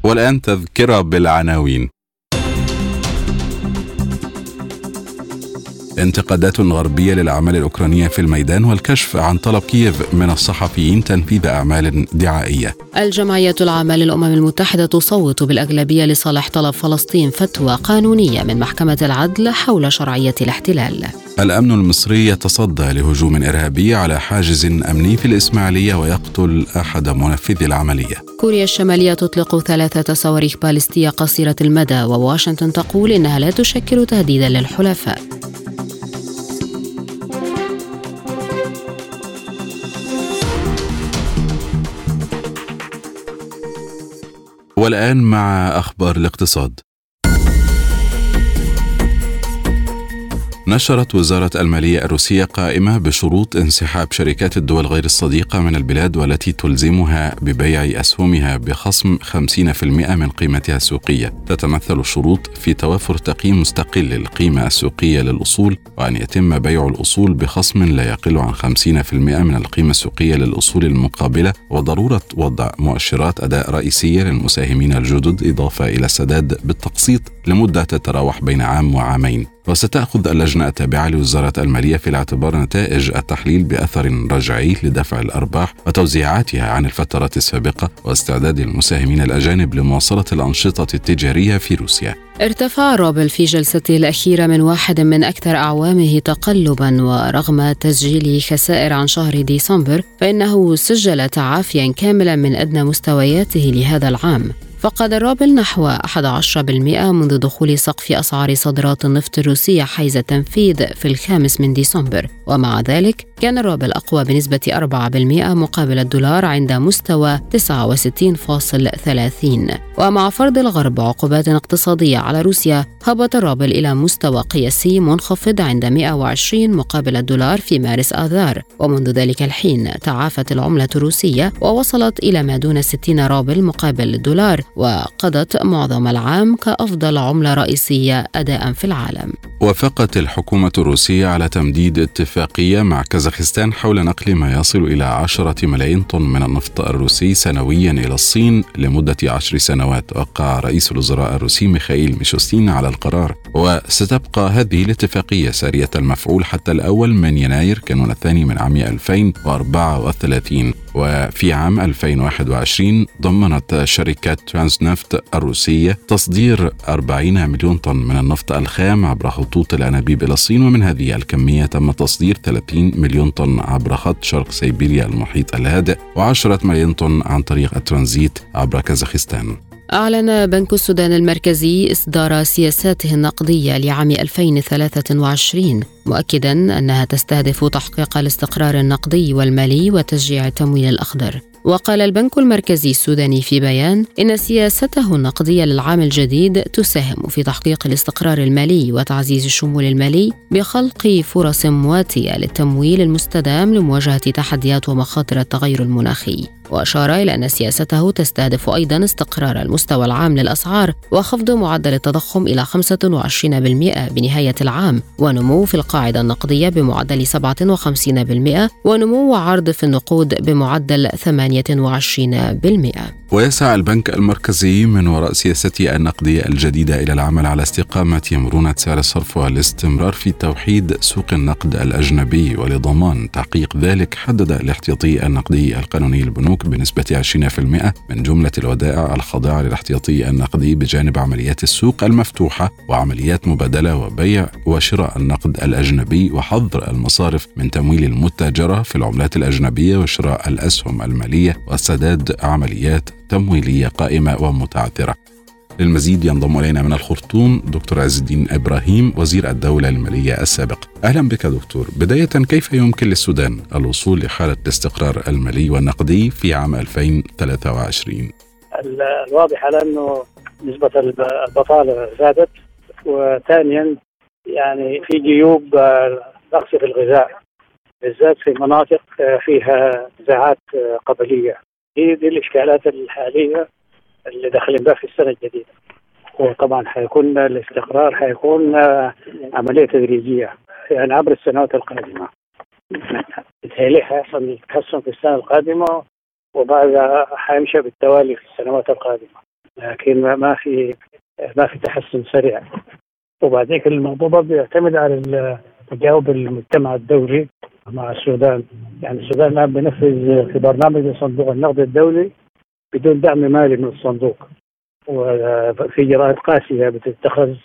والآن تذكرة بالعناوين. انتقادات غربية للأعمال الأوكرانية في الميدان والكشف عن طلب كييف من الصحفيين تنفيذ أعمال دعائية. الجمعية العامة للأمم المتحدة تصوت بالأغلبية لصالح طلب فلسطين فتوى قانونية من محكمة العدل حول شرعية الاحتلال. الأمن المصري يتصدى لهجوم إرهابي على حاجز أمني في الإسماعيلية ويقتل أحد منفذي العملية. كوريا الشمالية تطلق ثلاثة صواريخ باليستية قصيرة المدى وواشنطن تقول إنها لا تشكل تهديدا للحلفاء. والآن مع أخبار الاقتصاد. نشرت وزارة المالية الروسية قائمة بشروط انسحاب شركات الدول غير الصديقة من البلاد والتي تلزمها ببيع أسهمها بخصم 50% من قيمتها السوقية. تتمثل الشروط في توفر تقييم مستقل للقيمة السوقية للأصول وأن يتم بيع الأصول بخصم لا يقل عن 50% من القيمة السوقية للأصول المقابلة وضرورة وضع مؤشرات أداء رئيسية للمساهمين الجدد إضافة إلى السداد بالتقسيط لمدة تتراوح بين عام وعامين. وستأخذ اللجنة التابعة لوزارة المالية في الاعتبار نتائج التحليل بأثر رجعي لدفع الأرباح وتوزيعاتها عن الفترات السابقة واستعداد المساهمين الأجانب لمواصلة الأنشطة التجارية في روسيا. ارتفع روبل في جلسته الأخيرة من واحد من أكثر أعوامه تقلبا ورغم تسجيل خسائر عن شهر ديسمبر فإنه سجل تعافيا كاملا من أدنى مستوياته لهذا العام. فقد الروبل نحو 11% منذ دخول سقف أسعار صادرات النفط الروسية حيز التنفيذ في الخامس من ديسمبر. ومع ذلك كان الروبل أقوى بنسبة 4% مقابل الدولار عند مستوى 69.30 ومع فرض الغرب عقوبات اقتصادية على روسيا هبط الروبل إلى مستوى قياسي منخفض عند 120 مقابل الدولار في مارس آذار. ومنذ ذلك الحين تعافت العملة الروسية ووصلت إلى ما دون 60 روبل مقابل الدولار. وقضت معظم العام كأفضل عملة رئيسية أداء في العالم. وافقت الحكومة الروسية على تمديد اتفاقية مع كازاخستان حول نقل ما يصل إلى عشرة ملايين طن من النفط الروسي سنويا إلى الصين لمدة عشر سنوات وقع رئيس الوزراء الروسي ميخائيل ميشوستين على القرار. وستبقى هذه الاتفاقية سارية المفعول حتى الأول من يناير كانون الثاني من عام 2034 وفي عام 2021 ضمنت شركة ترانسنفت الروسية تصدير 40 مليون طن من النفط الخام عبر خطوط الأنابيب إلى الصين ومن هذه الكمية تم تصدير 30 مليون طن عبر خط شرق سيبيريا المحيط الهادئ و10 مليون طن عن طريق الترانزيت عبر كازاخستان. أعلن بنك السودان المركزي إصدار سياساته النقدية لعام 2023 مؤكدا أنها تستهدف تحقيق الاستقرار النقدي والمالي وتشجيع التمويل الأخضر. وقال البنك المركزي السوداني في بيان إن سياسته النقدية للعام الجديد تساهم في تحقيق الاستقرار المالي وتعزيز الشمول المالي بخلق فرص مواتية للتمويل المستدام لمواجهة تحديات ومخاطر التغير المناخي. وأشار إلى أن سياسته تستهدف أيضا استقرار المستوى العام للأسعار وخفض معدل التضخم إلى 25% بنهاية العام ونمو في القاعدة النقدية بمعدل 57% ونمو عرض في النقود بمعدل 28% ويسعى البنك المركزي من وراء سياسته النقدية الجديدة إلى العمل على استقامة مرونة سعر الصرف والاستمرار في توحيد سوق النقد الأجنبي ولضمان. تحقيق ذلك حدد الاحتياطي النقدي القانوني للبنوك بنسبة 20% من جملة الودائع الخاضعة للاحتياطي النقدي بجانب عمليات السوق المفتوحة وعمليات مبادلة وبيع وشراء النقد الأجنبي وحظر المصارف من تمويل المتاجرة في العملات الأجنبية وشراء الأسهم المالية وسداد عمليات تمويلية قائمة ومتعثرة. للمزيد ينضم إلينا من الخرطوم دكتور عز الدين إبراهيم وزير الدولة المالية السابق. أهلا بك دكتور. بداية كيف يمكن للسودان الوصول لحالة الاستقرار المالي والنقدي في عام 2023 الواضح على أنه نسبة البطالة زادت. وثانيا يعني في جيوب نقص في الغذاء بالذات في مناطق فيها نزاعات قبلية. دي دي الإشكالات الحالية اللي داخلين بها في السنة الجديدة. وطبعا حيكون الاستقرار حيكون عملية تدريجية يعني عبر السنوات القادمة. بتهيألي حيحصل تحسن في السنة القادمة وبعدها حيمشي بالتوالي في السنوات القادمة. لكن ما في ما في تحسن سريع. وبعدين الموضوع برضه يعتمد على تجاوب المجتمع الدولي. مع السودان يعني السودان الآن بينفذ في برنامج صندوق النقد الدولي بدون دعم مالي من الصندوق وفي اجراءات قاسية بتتخذ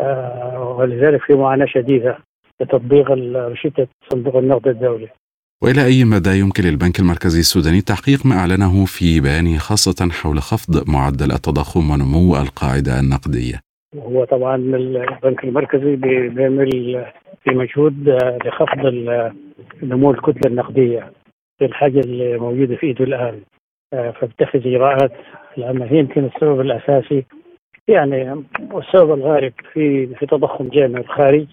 آه، ولذلك في معاناة شديدة لتطبيق رشيده صندوق النقد الدولي. وإلى أي مدى يمكن للبنك المركزي السوداني تحقيق ما اعلنه في بيانه خاصة حول خفض معدل التضخم ونمو القاعدة النقدية؟ هو طبعا البنك المركزي بيعمل في مجهود لخفض نمو الكتلة النقدية في اللي موجوده في إيده الآن. فبتخذ إجراءات لأن هي يمكن السبب الأساسي يعني والسبب الغالب في في تضخم جاي من الخارج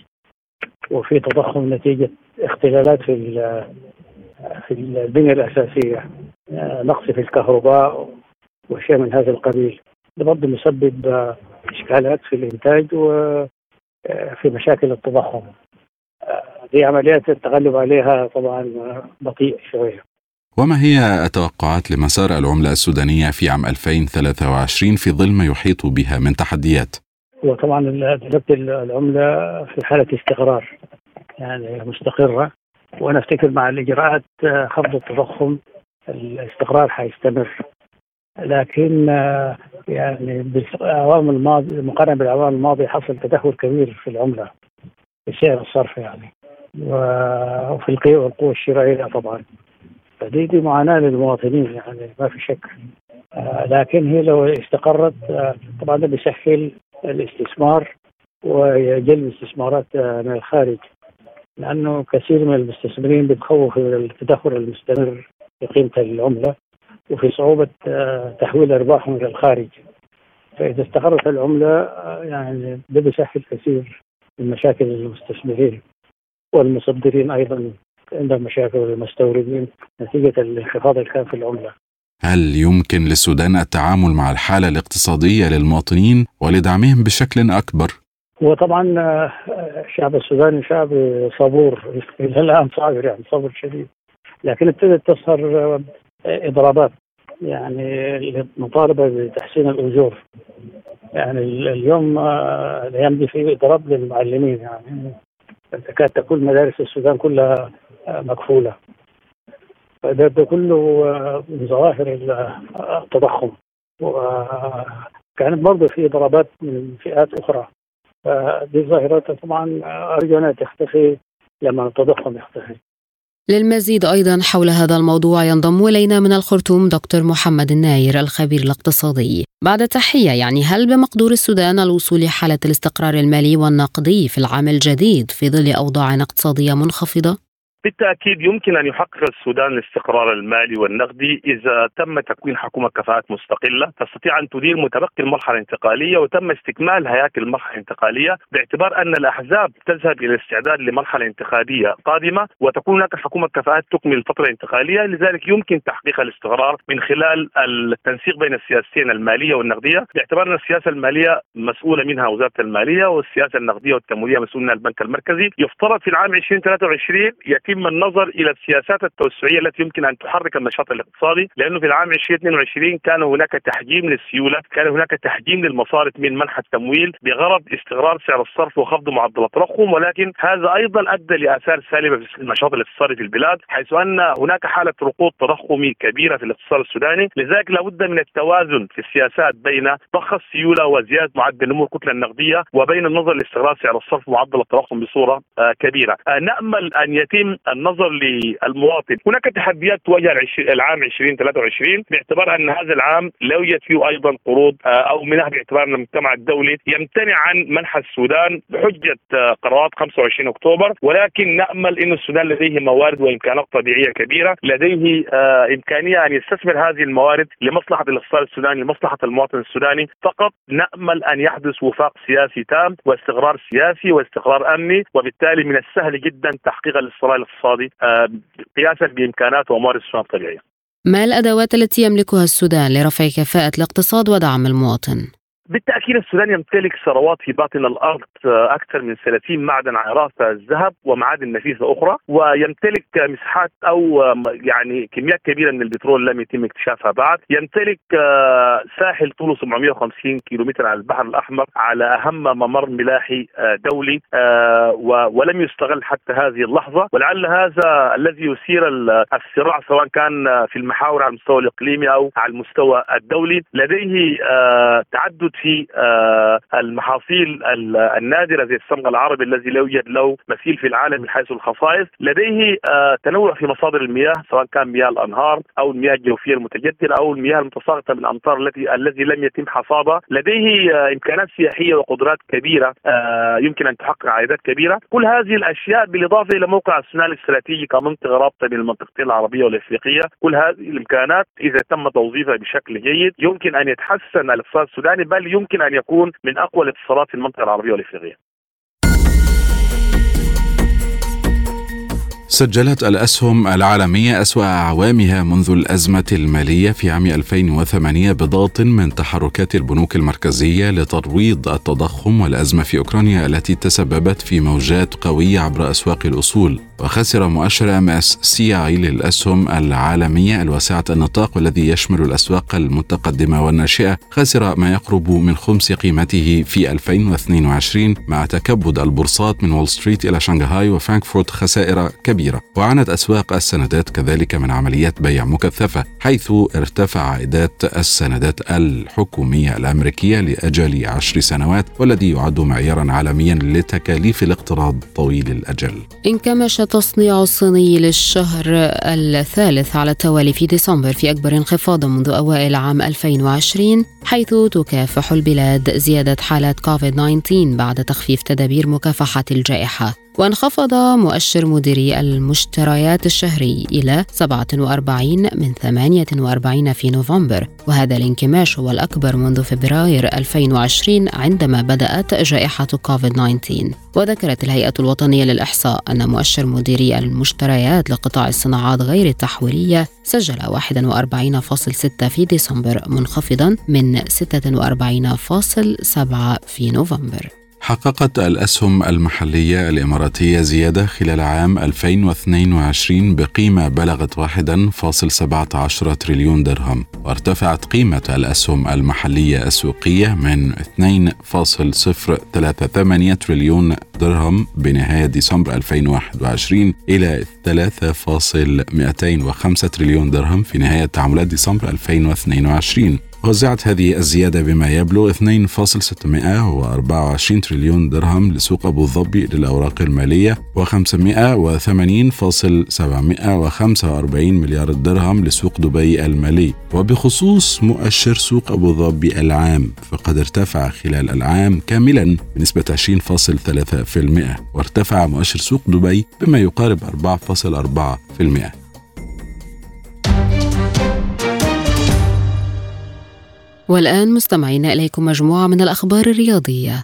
وفي تضخم نتيجة اختلالات في في البنية الأساسية. نقص في الكهرباء وشيء من هذا القبيل. برضه مسبب إشكالات في الإنتاج وفي مشاكل التضخم. دي عمليات التغلب عليها طبعا بطيء شوية. وما هي التوقعات لمسار العملة السودانية في عام 2023 في ظل ما يحيط بها من تحديات؟ وطبعا العملة في حالة استقرار يعني مستقرة. وأنا أفتكر مع الإجراءات خفض التضخم الاستقرار حيستمر. لكن يعني بالأعوام الماضية مقارنة بالأعوام الماضية حصل تدهور كبير في العملة. في سعر الصرف يعني. وفي القوة والقوة الشرائية طبعا. فدي دي معاناة للمواطنين يعني ما في شك. آه، لكن هي لو استقرت آه، طبعا ده بيسهل الاستثمار وجلب استثمارات من الخارج. لأنه كثير من المستثمرين بيتخوفوا من التدهور المستمر في قيمة العملة وفي صعوبة تحويل أرباحهم إلى الخارج. فإذا استقرت العملة يعني ده بيسهل كثير. من مشاكل المستثمرين والمصدرين أيضا عندهم مشاكل المستوردين نتيجة الانخفاض الكام في العملة. هل يمكن للسودان التعامل مع الحالة الاقتصادية للمواطنين ولدعمهم بشكل أكبر؟ هو طبعا الشعب السوداني شعب صبور إلى الآن صابر يعني صبر شديد لكن ابتدت تظهر إضرابات يعني المطالبة بتحسين الأجور. يعني اليوم الأيام دي في اضراب للمعلمين يعني تكاد تكون مدارس السودان كلها مكفولة. فده ده كله من ظواهر التضخم. وكانت برضه في ضربات من فئات أخرى. فدي ظاهرات طبعا ارجو انها تختفي لما التضخم يختفي. للمزيد أيضا حول هذا الموضوع ينضم إلينا من الخرطوم دكتور محمد الناير الخبير الاقتصادي بعد تحية يعني هل بمقدور السودان الوصول لحالة الاستقرار المالي والنقدي في العام الجديد في ظل أوضاع اقتصادية منخفضة؟ بالتأكيد يمكن أن يحقق السودان الاستقرار المالي والنقدي إذا تم تكوين حكومة كفاءات مستقلة تستطيع أن تدير متبقي المرحلة الانتقالية وتم استكمال هياكل المرحلة الانتقالية باعتبار أن الأحزاب تذهب إلى الاستعداد لمرحلة انتخابية قادمة وتكون هناك حكومة كفاءات تكمل الفترة الانتقاليه لذلك يمكن تحقيق الاستقرار من خلال التنسيق بين السياستين المالية والنقدية باعتبار أن السياسة المالية مسؤولة منها وزارة المالية والسياسة النقدية والتمويلية مسؤول منها البنك المركزي. يفترض في العام 2023 يتم يتم النظر إلى السياسات التوسعية التي يمكن أن تحرك النشاط الاقتصادي لأنه في العام 2022 كان هناك تحجيم للسيولة، كان هناك تحجيم للمصارف من منح التمويل بغرض استقرار سعر الصرف وخفض معدل التضخم ولكن هذا أيضا أدى لآثار سالبة في النشاط الاقتصادي في البلاد حيث أن هناك حالة ركود تضخمي كبيرة في الاقتصاد السوداني، لذلك لابد من التوازن في السياسات بين ضخ السيولة وزيادة معدل نمو الكتلة النقدية وبين النظر لاستقرار سعر الصرف ومعدل التضخم بصورة آه، كبيرة. آه، نأمل أن يتم النظر للمواطن. هناك تحديات تواجه العام 2023 باعتبار أن هذا العام لا يوجد فيه أيضا قروض آه، أو منح باعتبار أن المجتمع الدولي يمتنع عن منح السودان بحجة آه، قرارات 25 أكتوبر ولكن نأمل إن السودان لديه موارد وإمكانات طبيعية كبيرة لديه آه، إمكانية أن يستثمر هذه الموارد لمصلحة الإقتصاد السوداني لمصلحة المواطن السوداني. فقط نأمل أن يحدث وفاق سياسي تام واستقرار سياسي واستقرار أمني وبالتالي من السهل جدا تحقيق الاستقرار الاقتصادي قياسا بإمكانات وموارد السودان الطبيعية. ما الأدوات التي يملكها السودان لرفع كفاءة الاقتصاد ودعم المواطن؟ بالتأكيد السودان يمتلك ثروات في باطن الأرض آه، أكثر من 30 معدن عراس الذهب ومعادن نفيسه أخرى ويمتلك مساحات أو يعني كميات كبيرة من البترول لم يتم اكتشافها بعد. يمتلك آه، ساحل طوله 750 كيلومتر على البحر الأحمر على أهم ممر ملاحي آه، دولي ولم يستغل حتى هذه اللحظة. ولعل هذا الذي يثير الصراع سواء كان في المحاور على المستوى الإقليمي أو على المستوى الدولي. لديه تعدد في آه، المحاصيل النادرة زي الصمغ العربي الذي لا يوجد له مثيل في العالم من حيث الخصائص، لديه آه، تنوع في مصادر المياه سواء كان مياه الأنهار أو المياه الجوفية المتجددة أو المياه المتساقطه من الأمطار التي الذي لم يتم حصادها، لديه آه، إمكانات سياحية وقدرات كبيرة يمكن أن تحقق عائدات كبيرة، كل هذه الأشياء بالإضافة إلى موقع السودان الاستراتيجي كمنطقة رابطة بين المنطقتين العربية والإفريقية، كل هذه الإمكانات إذا تم توظيفها بشكل جيد يمكن أن يتحسن الإقتصاد السوداني بل يمكن أن يكون من أقوى الاقتصادات في المنطقة العربية والإفريقية. سجلت الأسهم العالمية أسوأ أعوامها منذ الأزمة المالية في عام 2008 بضغط من تحركات البنوك المركزية لترويض التضخم والأزمة في أوكرانيا التي تسببت في موجات قوية عبر أسواق الأصول وخسر مؤشر MSCI للأسهم العالمية الواسعة النطاق والذي يشمل الأسواق المتقدمة والناشئة خسر ما يقرب من خمس قيمته في 2022 مع تكبد البورصات من وول ستريت إلى شنغهاي وفرانكفورت خسائر كبيرة وعانت أسواق السندات كذلك من عمليات بيع مكثفة حيث ارتفع عائدات السندات الحكومية الأمريكية لأجل عشر سنوات والذي يعد معيارا عالميا لتكاليف الاقتراض طويل الأجل. انكمش التصنيع الصيني للشهر الثالث على التوالي في ديسمبر في أكبر انخفاض منذ أوائل عام 2020 حيث تكافح البلاد زيادة حالات كوفيد-19 بعد تخفيف تدابير مكافحة الجائحة. وانخفض مؤشر مديري المشتريات الشهري إلى 47 من 48 في نوفمبر وهذا الانكماش هو الأكبر منذ فبراير 2020 عندما بدأت جائحة كوفيد-19 وذكرت الهيئة الوطنية للإحصاء أن مؤشر مديري المشتريات لقطاع الصناعات غير التحويلية سجل 41.6 في ديسمبر منخفضا من 46.7 في نوفمبر. حققت الأسهم المحلية الإماراتية زيادة خلال عام 2022 بقيمة بلغت 1.17 تريليون درهم وارتفعت قيمة الأسهم المحلية السوقية من 2.038 تريليون درهم بنهاية ديسمبر 2021 إلى 3.205 تريليون درهم في نهاية تعاملات ديسمبر 2022 وزعت هذه الزيادة بما يبلغ 2.624 تريليون درهم لسوق أبو ظبي للأوراق المالية و580.745 مليار درهم لسوق دبي المالي. وبخصوص مؤشر سوق أبو ظبي العام فقد ارتفع خلال العام كاملا بنسبة 20.3% وارتفع مؤشر سوق دبي بما يقارب 4.4% والآن مستمعين إليكم مجموعة من الأخبار الرياضية.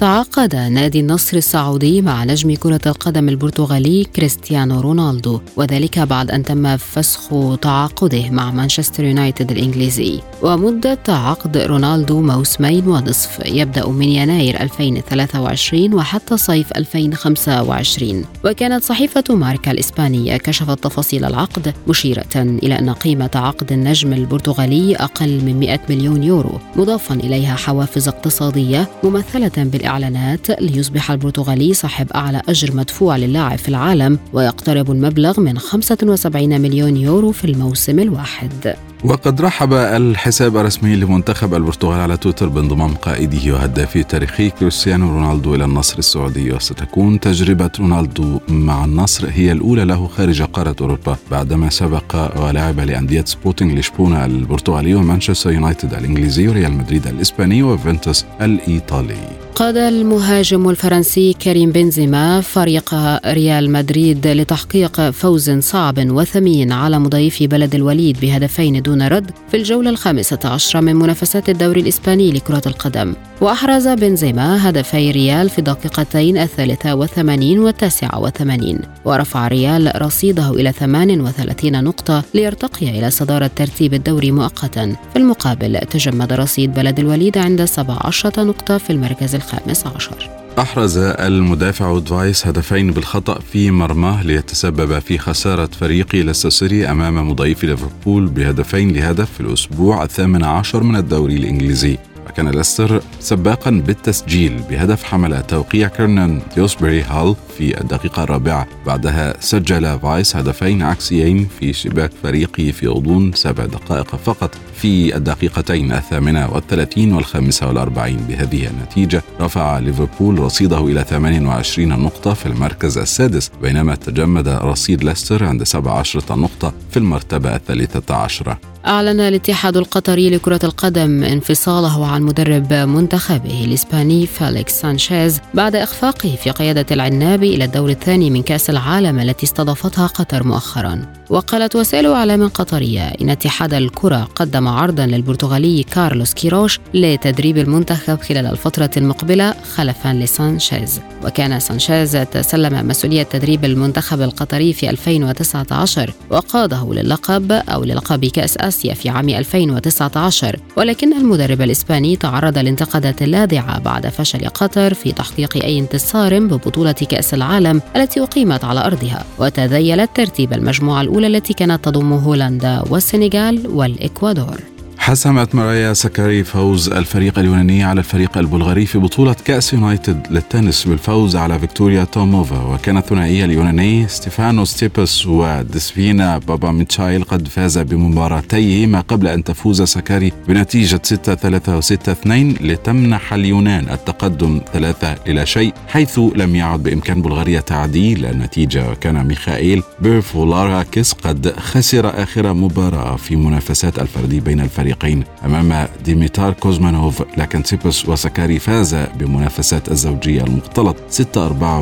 تعاقد نادي النصر السعودي مع نجم كرة القدم البرتغالي كريستيانو رونالدو وذلك بعد أن تم فسخ تعاقده مع مانشستر يونايتد الإنجليزي. ومدة عقد رونالدو موسمين ونصف يبدأ من يناير 2023 وحتى صيف 2025 وكانت صحيفة ماركا الإسبانية كشفت تفاصيل العقد مشيرة إلى أن قيمة عقد النجم البرتغالي أقل من 100 مليون يورو مضافا إليها حوافز اقتصادية ممثلة بالإعلام الإعلانات ليصبح البرتغالي صاحب أعلى أجر مدفوع للاعب في العالم ويقترب المبلغ من 75 مليون يورو في الموسم الواحد. وقد رحب الحساب الرسمي لمنتخب البرتغال على تويتر بانضمام قائده وهدافه التاريخي كريستيانو رونالدو إلى النصر السعودي وستكون تجربة رونالدو مع النصر هي الأولى له خارج قارة أوروبا بعدما سبق ولعب لأندية سبورتنج لشبونة البرتغالي ومانشستر يونايتد الإنجليزي وريال مدريد الإسباني ويوفنتوس الإيطالي. قاد المهاجم الفرنسي كريم بنزيما فريق ريال مدريد لتحقيق فوز صعب وثمين على مضيف بلد الوليد بهدفين دون رد في الجولة الخامسة عشرة من منافسات الدوري الإسباني لكرة القدم. وأحرز بنزيما هدفي ريال في دقيقتين الثالثة والثمانين والتاسعة والثمانين ورفع ريال رصيده إلى 38 نقطة ليرتقي إلى صدارة ترتيب الدوري مؤقتا. في المقابل تجمد رصيد بلد الوليد عند 17 نقطة في المركز الخامس. عشر. أحرز المدافع فايس هدفين بالخطأ في مرماه ليتسبب في خسارة فريق ليستر أمام مضيفه ليفربول بهدفين لهدف في الأسبوع الثامن عشر من الدوري الإنجليزي. وكان ليستر سباقا بالتسجيل بهدف حمل توقيع كيرنان ديوسبري هال في الدقيقة الرابعة. بعدها سجل فايس هدفين عكسيين في شباك فريقه في غضون سبع دقائق فقط. في الدقيقتين الثامنة والثلاثين والخامسة والأربعين بهذه النتيجة رفع ليفربول رصيده إلى 28 نقطة في المركز السادس بينما تجمد رصيد ليستر عند 17 نقطة في المرتبة الثالثة عشرة. أعلن الاتحاد القطري لكرة القدم انفصاله عن مدرب منتخبه الإسباني فيليكس سانشيز بعد إخفاقه في قيادة العنابي إلى الدور الثاني من كأس العالم التي استضافتها قطر مؤخرا. وقالت وسائل إعلام قطرية إن اتحاد الكرة قدم عرضا للبرتغالي كارلوس كيروش لتدريب المنتخب خلال الفترة المقبلة خلفا لسانشيز. وكان سانشيز تسلم مسؤولية تدريب المنتخب القطري في 2019 وقاده للقب أو للقب كأس آسيا في عام 2019 ولكن المدرب الإسباني تعرض لانتقادات لاذعة بعد فشل قطر في تحقيق أي انتصار ببطولة كأس العالم التي أقيمت على أرضها. وتذيلت ترتيب المجموعة الأولى التي كانت تضم هولندا والسنغال والإكوادور. حسمت ماريا سكاري فوز الفريق اليوناني على الفريق البلغاري في بطولة كأس يونايتد للتنس بالفوز على فيكتوريا توموفا. وكان الثنائي اليوناني ستيفانوس تسيتسيباس وديسفينا بابا ميتشايل قد فازا بمباراتيهما قبل أن تفوز سكاري بنتيجة 6-3 و6-2 لتمنح اليونان التقدم 3 إلى لا شيء حيث لم يعد بإمكان بلغاريا تعديل النتيجة. وكان ميخائيل بيرفولاراكيس قد خسر آخر مباراة في منافسات الفردي بين الفريقين الفريقين أمام ديميتار كوزمانوف لكن تسيتسيباس وسكاري فازا بمنافسات الزوجية المختلط 6-4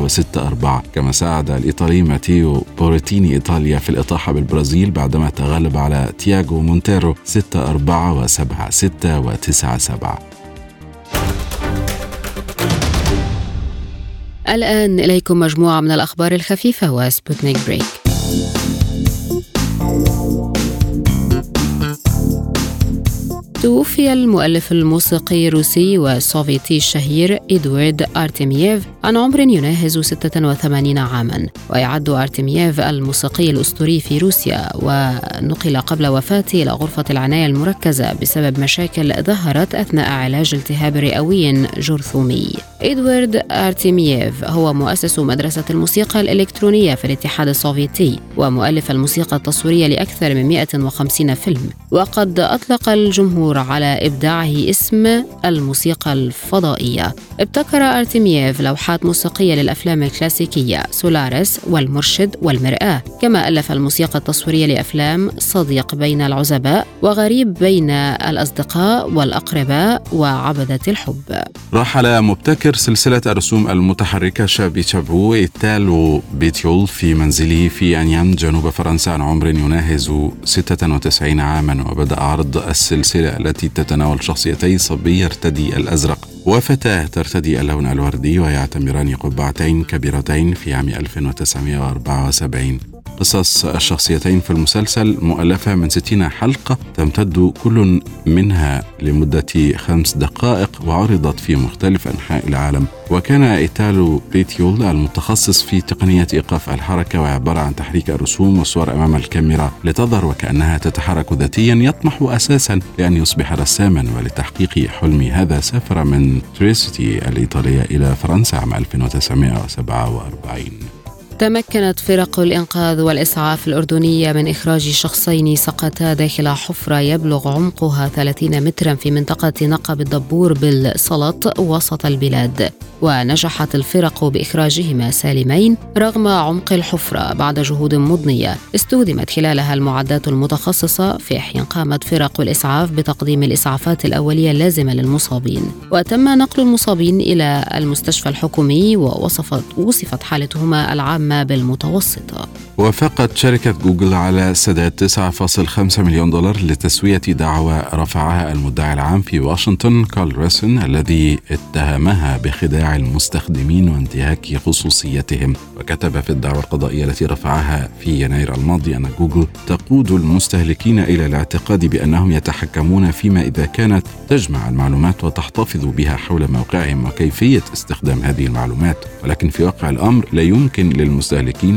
و6-4 كما ساعد الإيطالي ماتيو بوريتيني إيطاليا في الإطاحة بالبرازيل بعدما تغلب على تياغو مونتيرو 6-4 و7-6 و9-7 الآن إليكم مجموعة من الأخبار الخفيفة وسبوتنيك بريك. توفي المؤلف الموسيقي الروسي والسوفيتي الشهير إدوارد أرتيمييف عن عمر يناهز 86 عاما. ويعد أرتيمييف الموسيقي الأسطوري في روسيا ونقل قبل وفاته إلى غرفة العناية المركزة بسبب مشاكل ظهرت أثناء علاج التهاب رئوي جرثومي. إدوارد أرتيمييف هو مؤسس مدرسة الموسيقى الإلكترونية في الاتحاد السوفيتي ومؤلف الموسيقى التصويرية لأكثر من 150 فيلم وقد أطلق الجمهور على إبداعه اسم الموسيقى الفضائية. ابتكر أرتيمييف لوحات موسيقية للأفلام الكلاسيكية سولاريس والمرشد والمرآة كما ألف الموسيقى التصويرية لأفلام صديق بين العزباء وغريب بين الأصدقاء والأقرباء وعبدة الحب. رحل مبتكر سلسلة الرسوم المتحركة شابي تشابو إيتالو بيتيول في منزله في أنيان جنوب فرنسا عن عمر يناهز 96 عاما وبدأ عرض السلسلة التي تتناول شخصيتي صبي يرتدي الأزرق. وفتاة ترتدي اللون الوردي ويعتمران قبعتين كبيرتين في عام 1974 قصص الشخصيتين في المسلسل مؤلفة من 60 حلقة تمتد كل منها لمدة خمس دقائق وعرضت في مختلف أنحاء العالم. وكان إيتالو بيتيول المتخصص في تقنية إيقاف الحركة وعبارة عن تحريك الرسوم والصور أمام الكاميرا لتظهر وكأنها تتحرك ذاتيا يطمح أساسا لأن يصبح رساما ولتحقيق حلمي هذا سافر من تريسيتي الإيطالية إلى فرنسا عام 1947 تمكنت فرق الإنقاذ والإسعاف الأردنية من إخراج شخصين سقطا داخل حفرة يبلغ عمقها 30 مترا في منطقة نقب الدبور بالسلط وسط البلاد. ونجحت الفرق بإخراجهما سالمين رغم عمق الحفرة بعد جهود مضنية. استخدمت خلالها المعدات المتخصصة. في حين قامت فرق الإسعاف بتقديم الإسعافات الأولية اللازمة للمصابين. وتم نقل المصابين إلى المستشفى الحكومي ووصفت وصفت حالتهما العامة العامة بالمتوسطة وافقت شركة جوجل على سداد 9.5 مليون دولار لتسوية دعوى رفعها المدعي العام في واشنطن كارل ريسن الذي اتهمها بخداع المستخدمين وانتهاك خصوصيتهم. وكتب في الدعوى القضائية التي رفعها في يناير الماضي أن جوجل تقود المستهلكين إلى الاعتقاد بأنهم يتحكمون فيما إذا كانت تجمع المعلومات وتحتفظ بها حول موقعهم وكيفية استخدام هذه المعلومات. ولكن في واقع الأمر لا يمكن للمستهلكين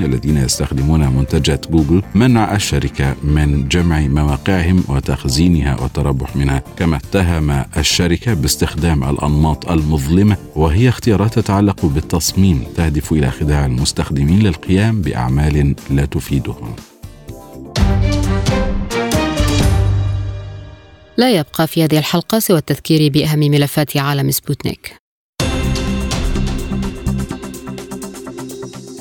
الذين يستخدمون منتجات جوجل منع الشركة من جمع مواقعهم وتخزينها والتربح منها كما اتهم الشركة باستخدام الأنماط المظلمة وهي اختيارات تتعلق بالتصميم تهدف إلى خداع المستخدمين للقيام بأعمال لا تفيدهم. لا يبقى في هذه الحلقة سوى التذكير بأهم ملفات عالم سبوتنيك.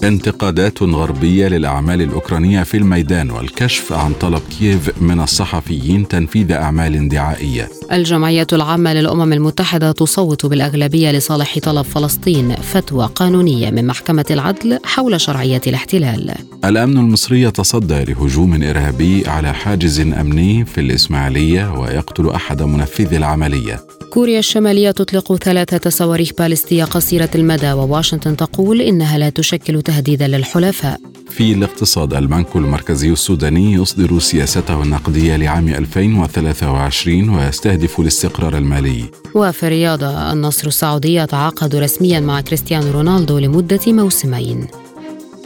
انتقادات غربية للأعمال الأوكرانية في الميدان والكشف عن طلب كييف من الصحفيين تنفيذ أعمال دعائية الجمعية العامة للأمم المتحدة تصوت بالأغلبية لصالح طلب فلسطين فتوى قانونية من محكمة العدل حول شرعية الاحتلال. الأمن المصري يتصدى لهجوم إرهابي على حاجز أمني في الإسماعيلية ويقتل أحد منفذي العملية. كوريا الشمالية تطلق ثلاثة صواريخ باليستية قصيرة المدى وواشنطن تقول إنها لا تشكل تهديدا للحلفاء. في الاقتصاد البنك المركزي السوداني يصدر سياسته النقدية لعام 2023 ويستهدف الاستقرار المالي. وفي الرياضة النصر السعودي يتعاقد رسميا مع كريستيانو رونالدو لمدة موسمين.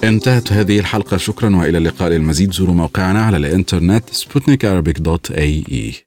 انتهت هذه الحلقة. شكرا وإلى اللقاء المزيد. زوروا موقعنا على الإنترنت سبوتنيك dot إي إي.